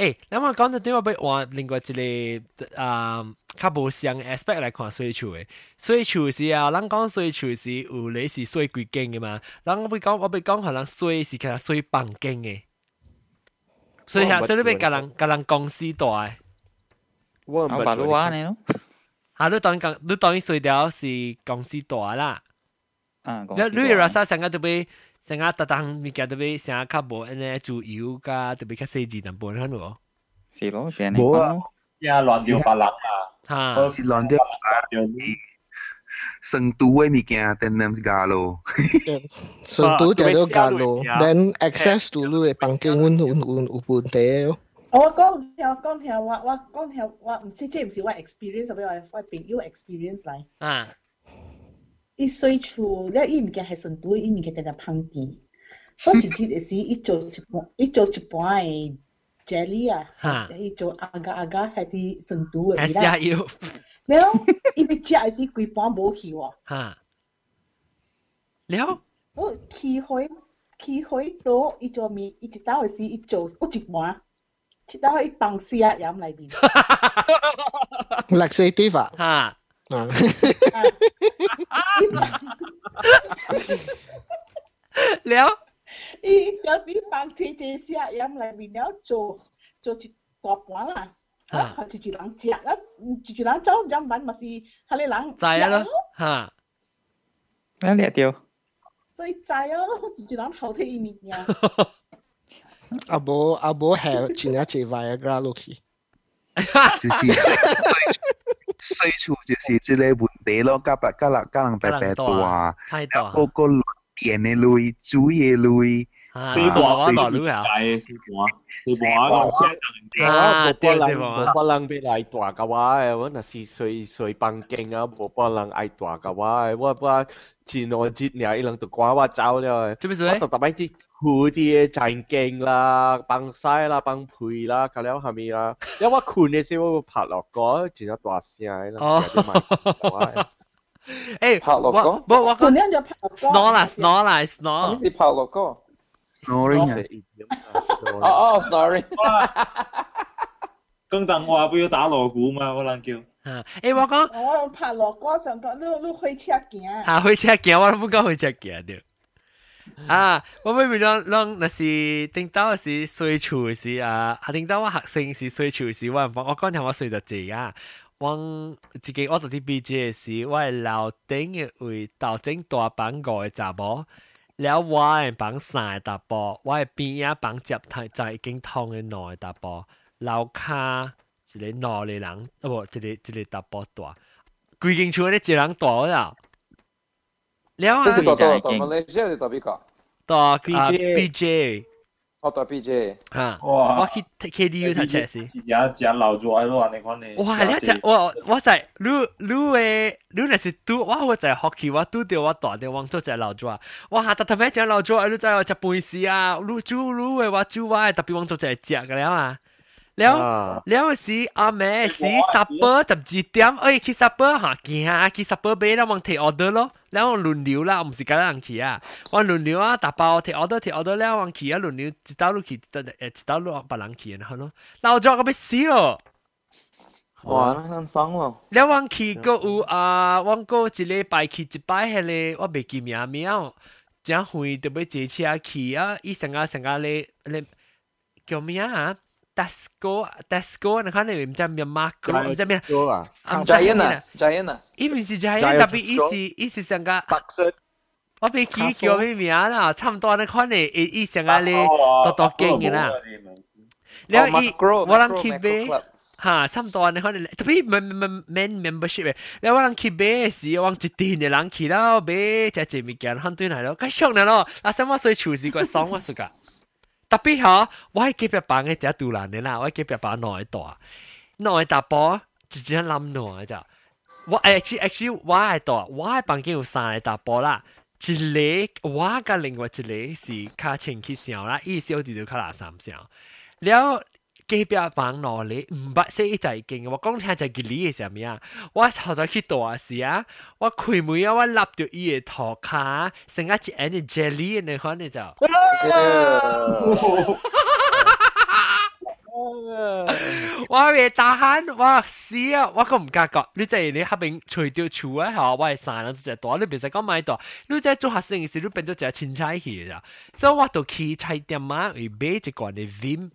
诶，那么讲到对我要换另外一个啊、嗯，较无相 aspect 来看水球诶，水球是啊，咱讲水球是有类是水规间诶嘛，咱我要讲我要讲，可能水是叫水房间诶，所以啊，所以你要甲人甲人公司大诶，我唔白路话呢，啊，你当讲你当伊水条是公司大啦，啊，你你 rasa 上个对不对？成啊，特登物件特別成啊，較無安尼自由，甲特別較細緻淡薄，你看無？是咯，是安尼。無啊，呀亂掉別人啊，哈，我是亂掉別人你。成都嘅物件，但係唔係假咯。成都就係假咯，then access to 你嘅房間，阮阮阮有問題咯。我講聽，我講聽，我我講聽，我唔知，即唔是我 experience，係咪我我朋友 experience 嚟？啊。伊水厝咧，伊物件系成都，伊物件定定香甜。所以直接是伊做一半，伊做一半嘅 jelly 啊，伊做阿加阿加系啲成都嘅系下要了，伊要食系是规半冇去喎。吓，了我起开起开到伊做面，伊一刀系是伊做我一半，一刀伊放丝啊饮里边。 laxative 啊，吓，啊，了伊有啲放切切丝啊饮里边 À. léo ý có tí bằng chị chị xe em lại vì léo chỗ chỗ chị có quá là ha chị chị lắng chị á chị chị lắng cháu chẳng bắn mà gì hay là lắng chạy á ha nó lẹ tiêu rồi chạy á chị chị lắng hậu thế ý mình nha à bố à bố hè chị nhá chị Viagra luôn kì 就是水厝就是即个问题咯，加白加人加人白白大，太大，个个电嘅类、水嘅类，吓，四磅我大女啊，大嘅四磅，四磅啊，我 set 啊，冇对帮人四磅啊，冇帮人俾嚟大嘅话，我那是水水棒劲啊，冇帮人爱大嘅话，我我前我节年一人就赶我走了，做咩事？我就特别啲 酷啲嘅真劲啦，帮晒啦，帮配啦，咁样系咪啦？因为我困嘅时候我拍落个，真系大声啦，哦诶，拍落我歌，我我半样就拍落 snore 啦，snore 啦咩，snore，是拍落歌？ snoring 啊，哦哦，snoring。更等我不要打锣鼓嘛，我能叫。吓，诶我讲我拍落歌上讲，你你开车行。吓开车行，我都唔敢开车行掉。 啊，我咪咪让让那是定到是睡处是啊，啊听到我学生是睡处是我我刚才我睡着这样，我自己我做 T B J 是，我老顶一位头前大板个的查，了我板三个查甫，我边一板接太在已经通的内查甫，楼卡一个内的人，啊无，一个一个查甫大，规经厝的一人大了。了啊！这大大大马来大。到啊 BJ BJ 我到 BJ，吓，哇我去 KDU 睇车时。食食留住喺度啊！你讲你。哇！你一只我我就系你你诶你那是拄我我就系 hockey 我拄到我大啲往做只老咗啊！哇！特特咩只老咗，你知我只半时啊！你煮你诶我煮我特别往做只只嘅了嘛。 แล้วแล้วสิอาแม่สิซัปเปอร์จับจีเตียมเอ้ยคิดซัปเปอร์หากี่ฮะคิดซัปเปอร์เบ้แล้ววางเทออเดอร์咯แล้ว轮流啦唔是咁样去啊我轮流啊打包เทออเดอร์เทออเดอร์แล้ววาง去啊轮流一道路去诶一道路别人去然后咯老咗个要死哦哇，那爽喎！แล้ววาง去个有啊วาง个一礼拜去一摆迄个我未记名名真远特别坐车去啊伊成个成个咧咧叫咩啊 Tesco Tesco 你看你唔知咩 Marco 唔知咩啊啊唔知 Giant 啊，Giant 啊，伊唔是 Giant 特别伊是伊是成个白色我未记叫咩名啦，差唔多你看你伊伊成个咧多多劲嘅啦，แล้ว伊我谂去买。哈，差唔多你可能特别 man membership 嘅，你话人去买时，往一定嘅人去咯，买只只物件，肯对嚟咯，咁上嚟咯，嗱，什么水厨师个爽我暑假。 特别嗬，我喺隔壁房嘅只杜兰嘅啦，我喺隔壁房内大，内大波就只谂内就，我 actually actually 我系大，我喺房间有三个大波啦，一个我嘅另外一个是较前去上啦，伊小弟就较垃三上，了。 隔壁房落嚟唔捌识一就系劲，我讲听就系你嘅时候咩啊？我后在去大时啊，我开门啊，我立到伊嘅头卡，成一只 any jelly 你可能就。我未打喊，我死啊！我个唔夹觉，你就系你后边除掉厝啊，吓，我系散啦，只多，你别使讲买多，你在做学生嘅时，你变咗只青菜去咋，所以我就去菜店啊，会买一罐嘅 Vim。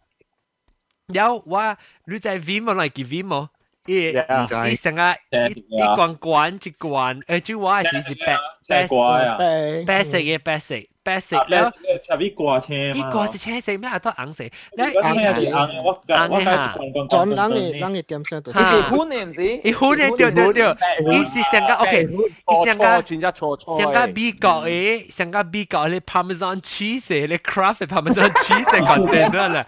有哇，你在 V 冇嚟見 V 冇？一一成啊，一一罐罐一罐，誒，就話係是 basic basic 嘅 basic basic 咧，插一罐車，一罐是青色咩？都紅色，你紅係紅，我我嚇，轉冷嘅冷嘅點先到，係款嘅唔是？係款嘅對對對，伊是成個 OK，伊成個成個美國嘅，成個美國嘅 Parmesan cheese 咧，craft Parmesan cheese 嘅 content 啦。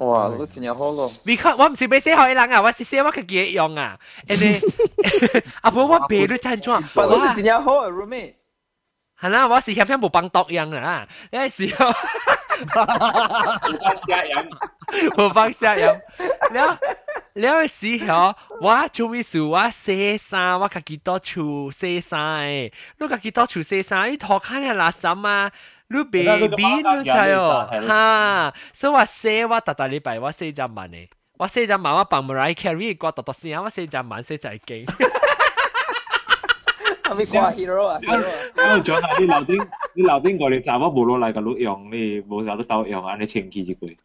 哇，你真係好咯！because 我唔是俾寫好人啊，我是寫我自己用啊。誒你阿婆我背你真裝，但你是真係好啊，roommate。係啦，我是偏偏冇幫讀樣啊，有時候冇幫下人，了了時候我做咩事我写衫，我自己多處寫衫誒，你自己多處寫衫，你拖開嘅垃圾啊！你 baby 你知哦，哈，所以我写我特特礼拜我写只文诶，我写只文我帮 Mariah Carey 个特特先，我写只文写就系劲。系咪挂 hero 啊？因为仲系你留啲你留啲我哋站我冇攞嚟个录用，你冇有得斗用啊！你前期一句。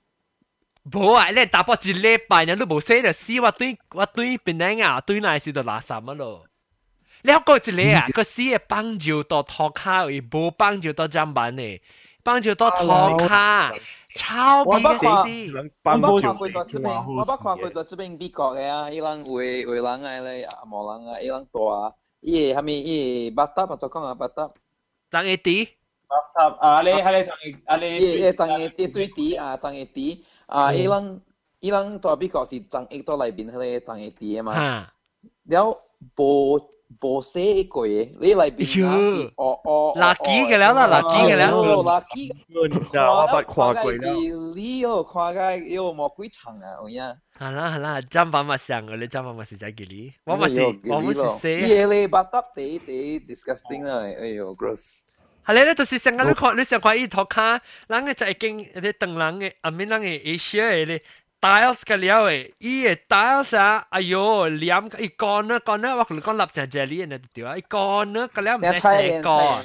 冇啊！你打波一礼拜，你都冇写就死我对我对边个啊？对那是就垃圾乜咯？ 你一个一个啊，个死嘅帮助到拖卡，而冇帮助到砧板嘅，帮助到拖卡，超别嘅事。我捌看过到这边，我捌看过到这边美国嘅啊，伊人为为人诶咧，啊无人啊，伊人大啊，伊个虾米伊个巴达啊，做讲啊巴达。张一迪。巴达啊，你系你张啊你。伊个张一迪最低啊，张一迪啊，伊人伊人大美国是张一到内边迄个张一迪啊嘛。了无。 无写一句嘢，你嚟边啊？哦哦，垃圾嘅啦啦，垃圾嘅啦，垃圾。我不跨过啦。你又跨过又冇几长啊？我呀。系啦系啦，砧板咪上嘅，你砧板咪是在几哩？我咪是我咪是写。嘢你八得地地 disgusting 啦，哎呦 gross。系咧，就是成个你看，你想看伊头卡，人嘅就系经你等人嘅，阿面人嘅 Asia 嘅咧。 tiles 嘅了诶，伊嘅 tiles 啊，哎哟，黏伊干呢干呢，我同你讲立成 jelly 呢条啊，伊干呢个了唔使写干，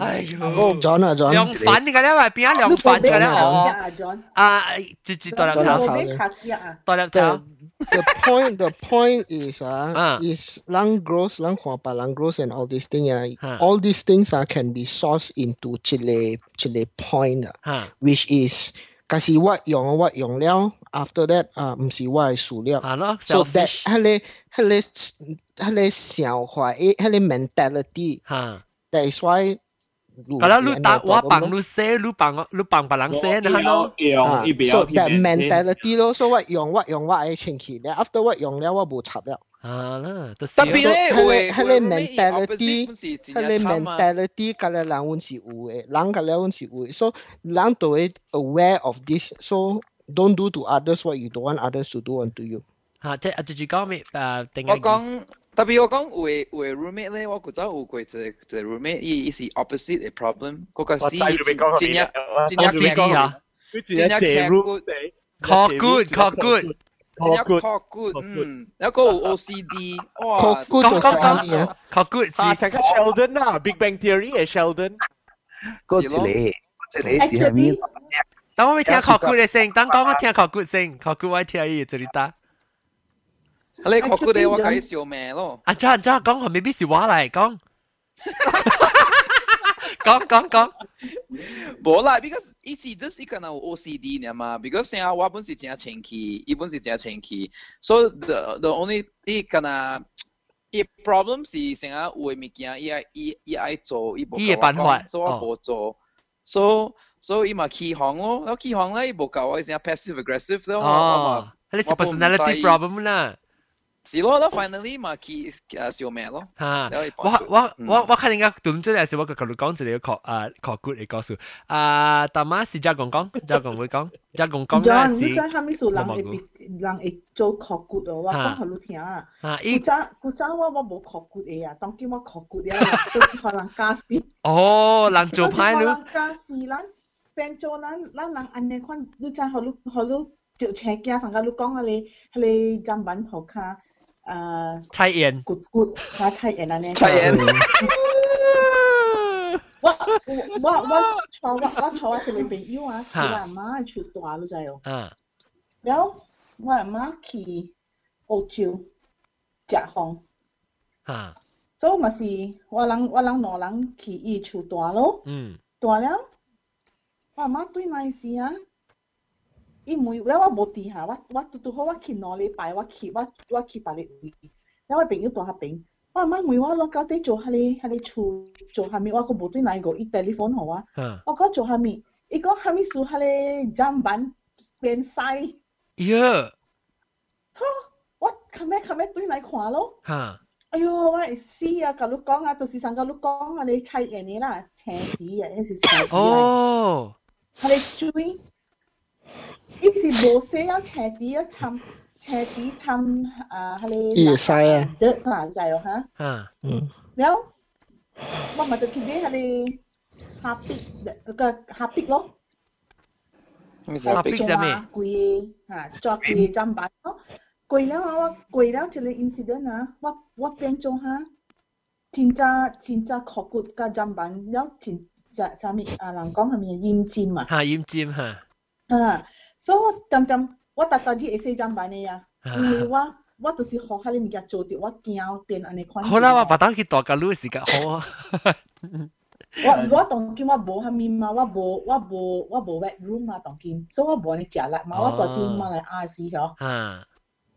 哎呦，John 啊凉 John，饭你个咧话边啊凉饭嘅咧哦， John，啊，直接大粒头，我俾卡机啊，大粒 the 头， the point the point is uh, Ah. is lang gross lang kwa lang gross and all these things uh, Huh. all these things uh, can be sourced into chile chile point uh, 吓 which is 假是我用我用了 after that 啊、uh, 唔是我嘅數量。啊咯 so that，selfish 迄個迄個迄個想法，誒，迄個 mentality 嚇。that is why 咁啦，你打我幫你寫，你幫我，你幫別人寫，你睇咯。用啊，so that mentality 咯，so 我用我用我嘅清氣咧，after 我用了我冇插了。啊啦，就特别咧，迄个会迄个 mentality，本是迄个真系惨啊！ mentality，甲咧人阮是有嘅，人甲咧阮是有嘅，so 人都会 aware of this，so don't do to others what you don't want others to do unto you。吓，即系阿住讲咩？诶，定我讲特别我讲会会 roommate 咧，我觉得有过一个一个 roommate，伊伊是 opposite 嘅 problem，嗰个是真真一真一我 CD 啊，真一 care good， call good，call good，真一 call good， 嗯，有个有 OCD，哇， Call good 讲讲就系咩啊？ call good 啊，是成个 Sheldon 啊，Big Bang Theory 嘅 Sheldon，嗰一个，嗰一个是系咩？等我未听 call good 嘅声，等讲我听 call good 声，call good 我听伊做你打。你 call good 咧，我介绍咩咯？阿 John John 讲系未必是话嚟讲，讲讲讲， 無啦，because 伊是 just 伊個有 OCD 呢嘛，because 成日我本是真清氣，伊本是真清氣，so the the only 伊可能伊 problem 是成日有嘅物件，伊愛伊伊愛做，伊無伊嘅辦法所以我無做，so so 伊嘛起行咯，起行咧，伊無教我成日 passive aggressive 咯，我哦嘛，你是 personality problem 啦。是咯，然后 finally 嘛起诶小命咯，吓！然后伊我我嗯我我看人家断咗嘅时候，我佢佢讲一个确啊确 good 嘅故事。啊，大妈是家公讲，家公会讲，家公讲 John，咧是你知虾米数人会我冇别人会做学骨哦？我讲互你听啊。啊，古伊早古早我我冇学骨嘅啊，当叫我学骨嘅，都是可能假事。哦，人做派咯，都是可能假事，咱变做咱咱人安尼款，你知互你互你就请惊上个你讲嗰个嗰个砧板头卡 诶蔡燕。骨骨卡菜园安尼。蔡妍我我我我带我我带我一个朋友啊，佢阿妈出大你知哦。啊，然后我阿妈去澳洲食饭。吓，所以嘛是我人我人两人去伊厝住咯，嗯，住了，我阿妈对那时啊， 伊问了我无伫下，我我拄拄好我去两礼拜，我去我我去别个位，了我朋友住迄边，我阿妈问我攞到底做迄个迄个厝做虾米，我个无对那个，伊 telephone 互我，吓，我讲做虾米，伊讲虾米数迄个砧板变细，呀，呵，我后尾后尾对来看咯。吓，哎呦，我会死啊！甲你讲啊，就是上甲你讲啊，你菜园嘅啦，青皮啊，迄是青皮啊，哦，佢哋水， 伊是无写了青皮啊，掺青皮掺啊，迄伊会个使啊，得啥知哦哈？吓，嗯，了，我咪就去买迄个虾皮，个虾皮咯，咩事虾皮是咩抓贵个吓，抓贵个砧板咯，贵了啊，我贵了一个 incident 啊，我我变做哈。真正真正学骨甲砧板了，真啥啥物啊？人讲系咪验尖啊？吓，奄尖吓， 啊，所以我点点我特特只会洗砧板嘅呀，因为吓。我我就是学迄个物件做着，我惊变安尼款。好啦，我把当佢大家录时间好啊，我我当今我无虾米嘛，我无我无我无 wet room 嘛，当今，所以我无安尼食力嘛，我大啲嘛嚟亚视嗬。吓。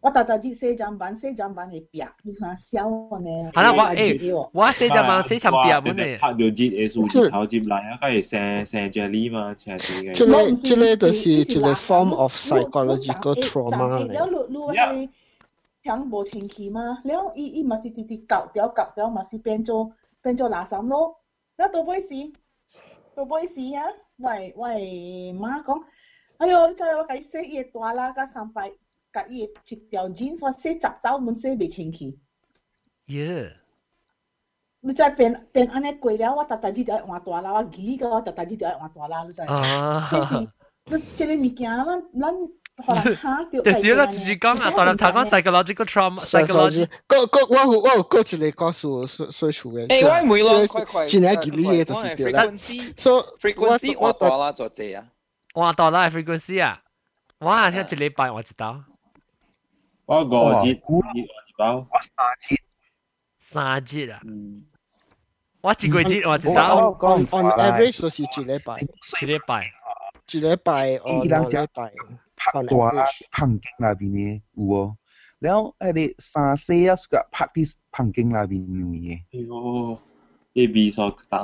我特特只洗砧板，洗砧板会壁，你睇小安尼。系啦，我诶诶，我写就问写长边本嚟，拍到节嘅数字头接嚟啊，梗系成成只 l 嘛，成只嘅。即个即个就是一个 form of psychological trauma 了嚟。你你系听无清气嘛？了伊伊嘛是直直搞掉搞掉嘛是变做变做垃圾咯。了到尾时，到尾时啊，喂喂妈讲，哎哟，你知我计洗伊个大啦，甲三摆， 甲伊一條 jeans 我洗十刀門洗袂清氣。耶，你知變變安尼過了，我特特只就愛換大啦，我記個我特特只就愛換大啦，你知？啊，這是，你這個物件，咱咱就是啦，就是講啊，大粒頭講 psychological trauma psychology，個個我我個一個告訴我所所處嘅。誒，我唔會咯，快快。真係幾厲害，就是對啦。So frequency 我多啦，做這啊。我多啦 frequency 啊，我聽一禮拜我知道。我五節我知道，我三節。三節啊。我一個節我知道。On on average 就是一禮拜。一禮拜。一禮拜哦，兩禮拜。拍大啦，棚徑那邊嘅有哦。然後誒你三四啊，個拍啲棚徑那邊嘅。哎呦，A B 所打。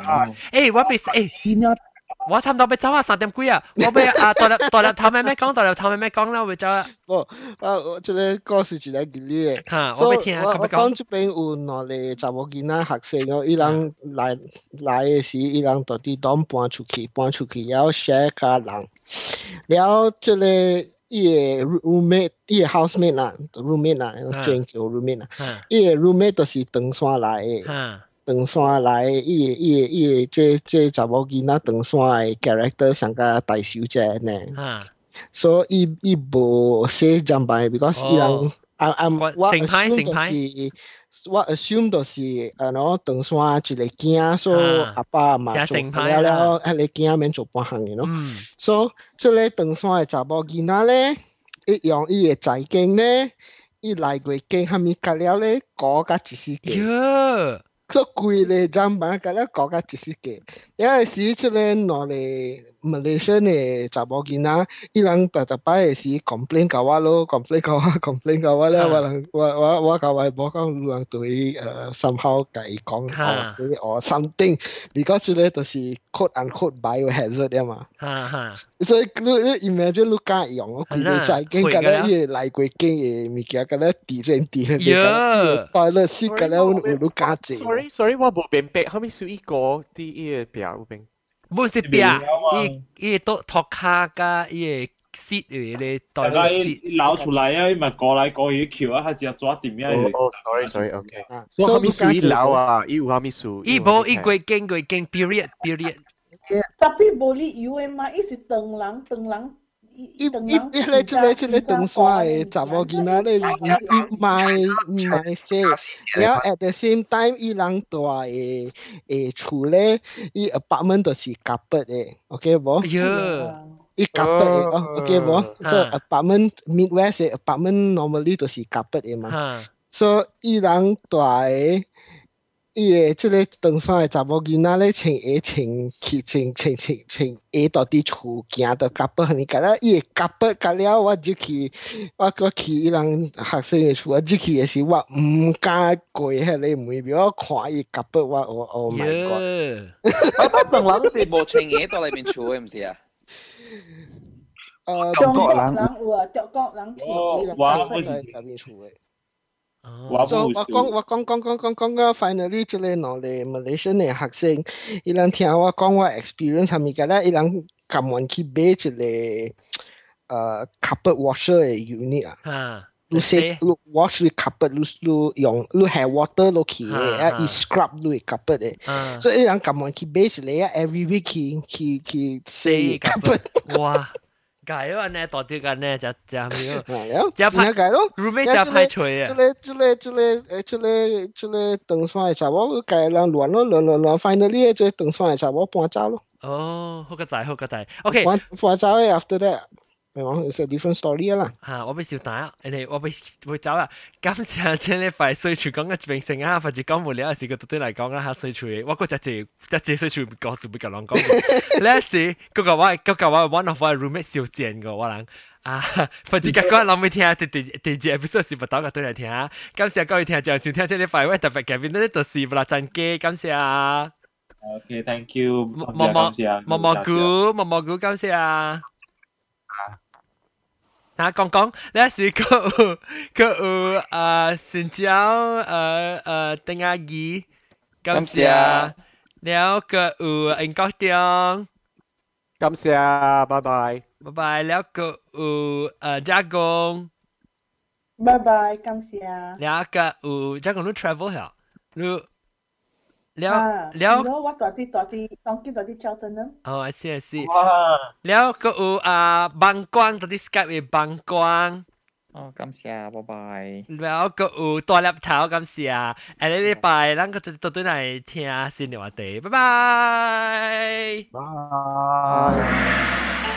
哎，我俾誒。我差唔多要走啊，三點幾啊！我要啊，大粒大粒頭咩咩講，大粒頭咩咩講啦，我要走啊！哦，啊，即個故事一個經歷嘅。嚇，我要聽啊，我講這邊有兩個查某囡仔學生哦，伊人来来嘅時，伊人到啲當搬出去，搬出去然後 share 家人，然后即個伊個 roommate，伊個 housemate 啦，roommate 啦，轉叫 roommate 啦，伊個 roommate 都是登山來嘅。長山来，伊個伊個伊個即即查某囡仔長山嘅 character 上個大小姐呢，所以伊伊無寫 jambai because 伊人啊啊我 assume 都是我 assume 都是啊喏長山一個囝，所以阿爸阿妈做了了，迄個囝免做半項嘅咯，所以即個長山嘅查某囡仔咧，伊用伊個財經咧，伊來過經蝦米隔了咧，講甲一世界。所貴咧，砧板嗰啲搞个就是嘅，因為使出咧攞嚟。Malaysia 嘅查某囡仔，伊人特特摆嘅时 complain 教我咯，complain 教我，complain 教我咧，我人我我我教我冇讲，有人对诶 somehow 计讲哦死哦 something，because 出嚟就是 quote unquote biohazard 啊嘛。哈哈。所以你你 imagine 你家用，我佢哋在经嗰啲嘢嚟过经嘅物件，嗰啲地震地嘅，对了，是嗰啲有你家姐。 sorry sorry 我冇明白，后面少一个啲嘢表边。 唔是表，伊伊都托卡加伊个 seat 嘅咧，大家捞出来啊，咪过来过去桥啊，只抓点样？哦，sorry sorry，OK。所以后面数一捞啊，伊有后面数。伊无伊过经过经 period period。 Tapi boleh UMI is teng lang teng lang 伊伊伊咧即个即个长山嘅查某囡仔咧，伊卖卖写，然后 at the same time 伊人大嘅诶厝咧，伊 apartment 都是夹笔嘅，OK 无？伊夹笔嘅哦，OK 无？所以 apartment Midwest 嘅 apartment normally 都是夹笔嘅嘛，所以伊人大嘅。 伊個即個長山嘅查某囡仔咧，穿鞋穿去穿穿穿穿鞋到啲厝行到甲北，你甲咧伊個甲北甲了，我入去，我個去伊人学生嘅厝，我入去嘅時，我毋敢過迄個門邊，我看伊甲北，我我 Oh my god！我當人是无穿鞋到裏邊厝嘅，毋是啊？呃，中国人有啊，中国人穿伊人甲北喺入邊厝嘅。so 我讲我讲讲讲讲讲个 finally 即个攞嚟 Malaysian 嘅学生，伊人听我讲我 experience 系咪嘅咧？伊人咁样去买一个诶 carpet washer 嘅 unit 啊。lu say lu wash 你 carpet lu lu 用 lu hair water 落去嘅，啊，伊 scrub 你 carpet 嘅，所以伊人咁样去买一个啊，every week 去去去洗 carpet。哇！ 解咯，呢多啲紧呢就就系咯，就派解咯，roommate 就派除啊。即系即系即系诶，即系即系等山嘅茶我解人乱咯，乱乱乱，finally 即系等山嘅茶我搬走咯。哦，好个仔，好个仔。OK，搬搬走嘅 after that。 系，it's a different story 啦。吓，我俾小打啊，人哋我俾会走啊。感谢请你快水厨讲嘅名声啊，或者讲无聊嘅事，佢到底嚟讲啊，吓水厨，我嗰只字只字水厨讲是唔够人讲。呢时嗰个我嗰个我 one of my roommate 小贱个我谂啊，或者讲谂未听第第第二 episode 是唔到嘅对嚟听啊。感谢各位听众收听这里快喂特别嘅边呢度是不啦真嘅，感谢啊。 OK，thank you。毛毛毛毛菇，毛毛菇，感谢啊。 啊，讲讲，你是个个有啊，新疆诶诶丁阿姨，感谢，了个有英国中，感谢，拜拜，拜拜，了个有诶加工，拜拜，感谢，了个有加工，你 travel 下， 你。 了了，我大啲大啲，当见大啲照灯呢？哦，I see I see。哇！了个有啊，膀胱大啲 Skype 嘅膀胱。哦，感谢，拜拜。แล้วก็อูตัวแล็บเท้ากับเสียอันนี้ไปแล้วก็จะตัวตัวไหนเทียสินเดียวเตะบ๊ายบาย 拜。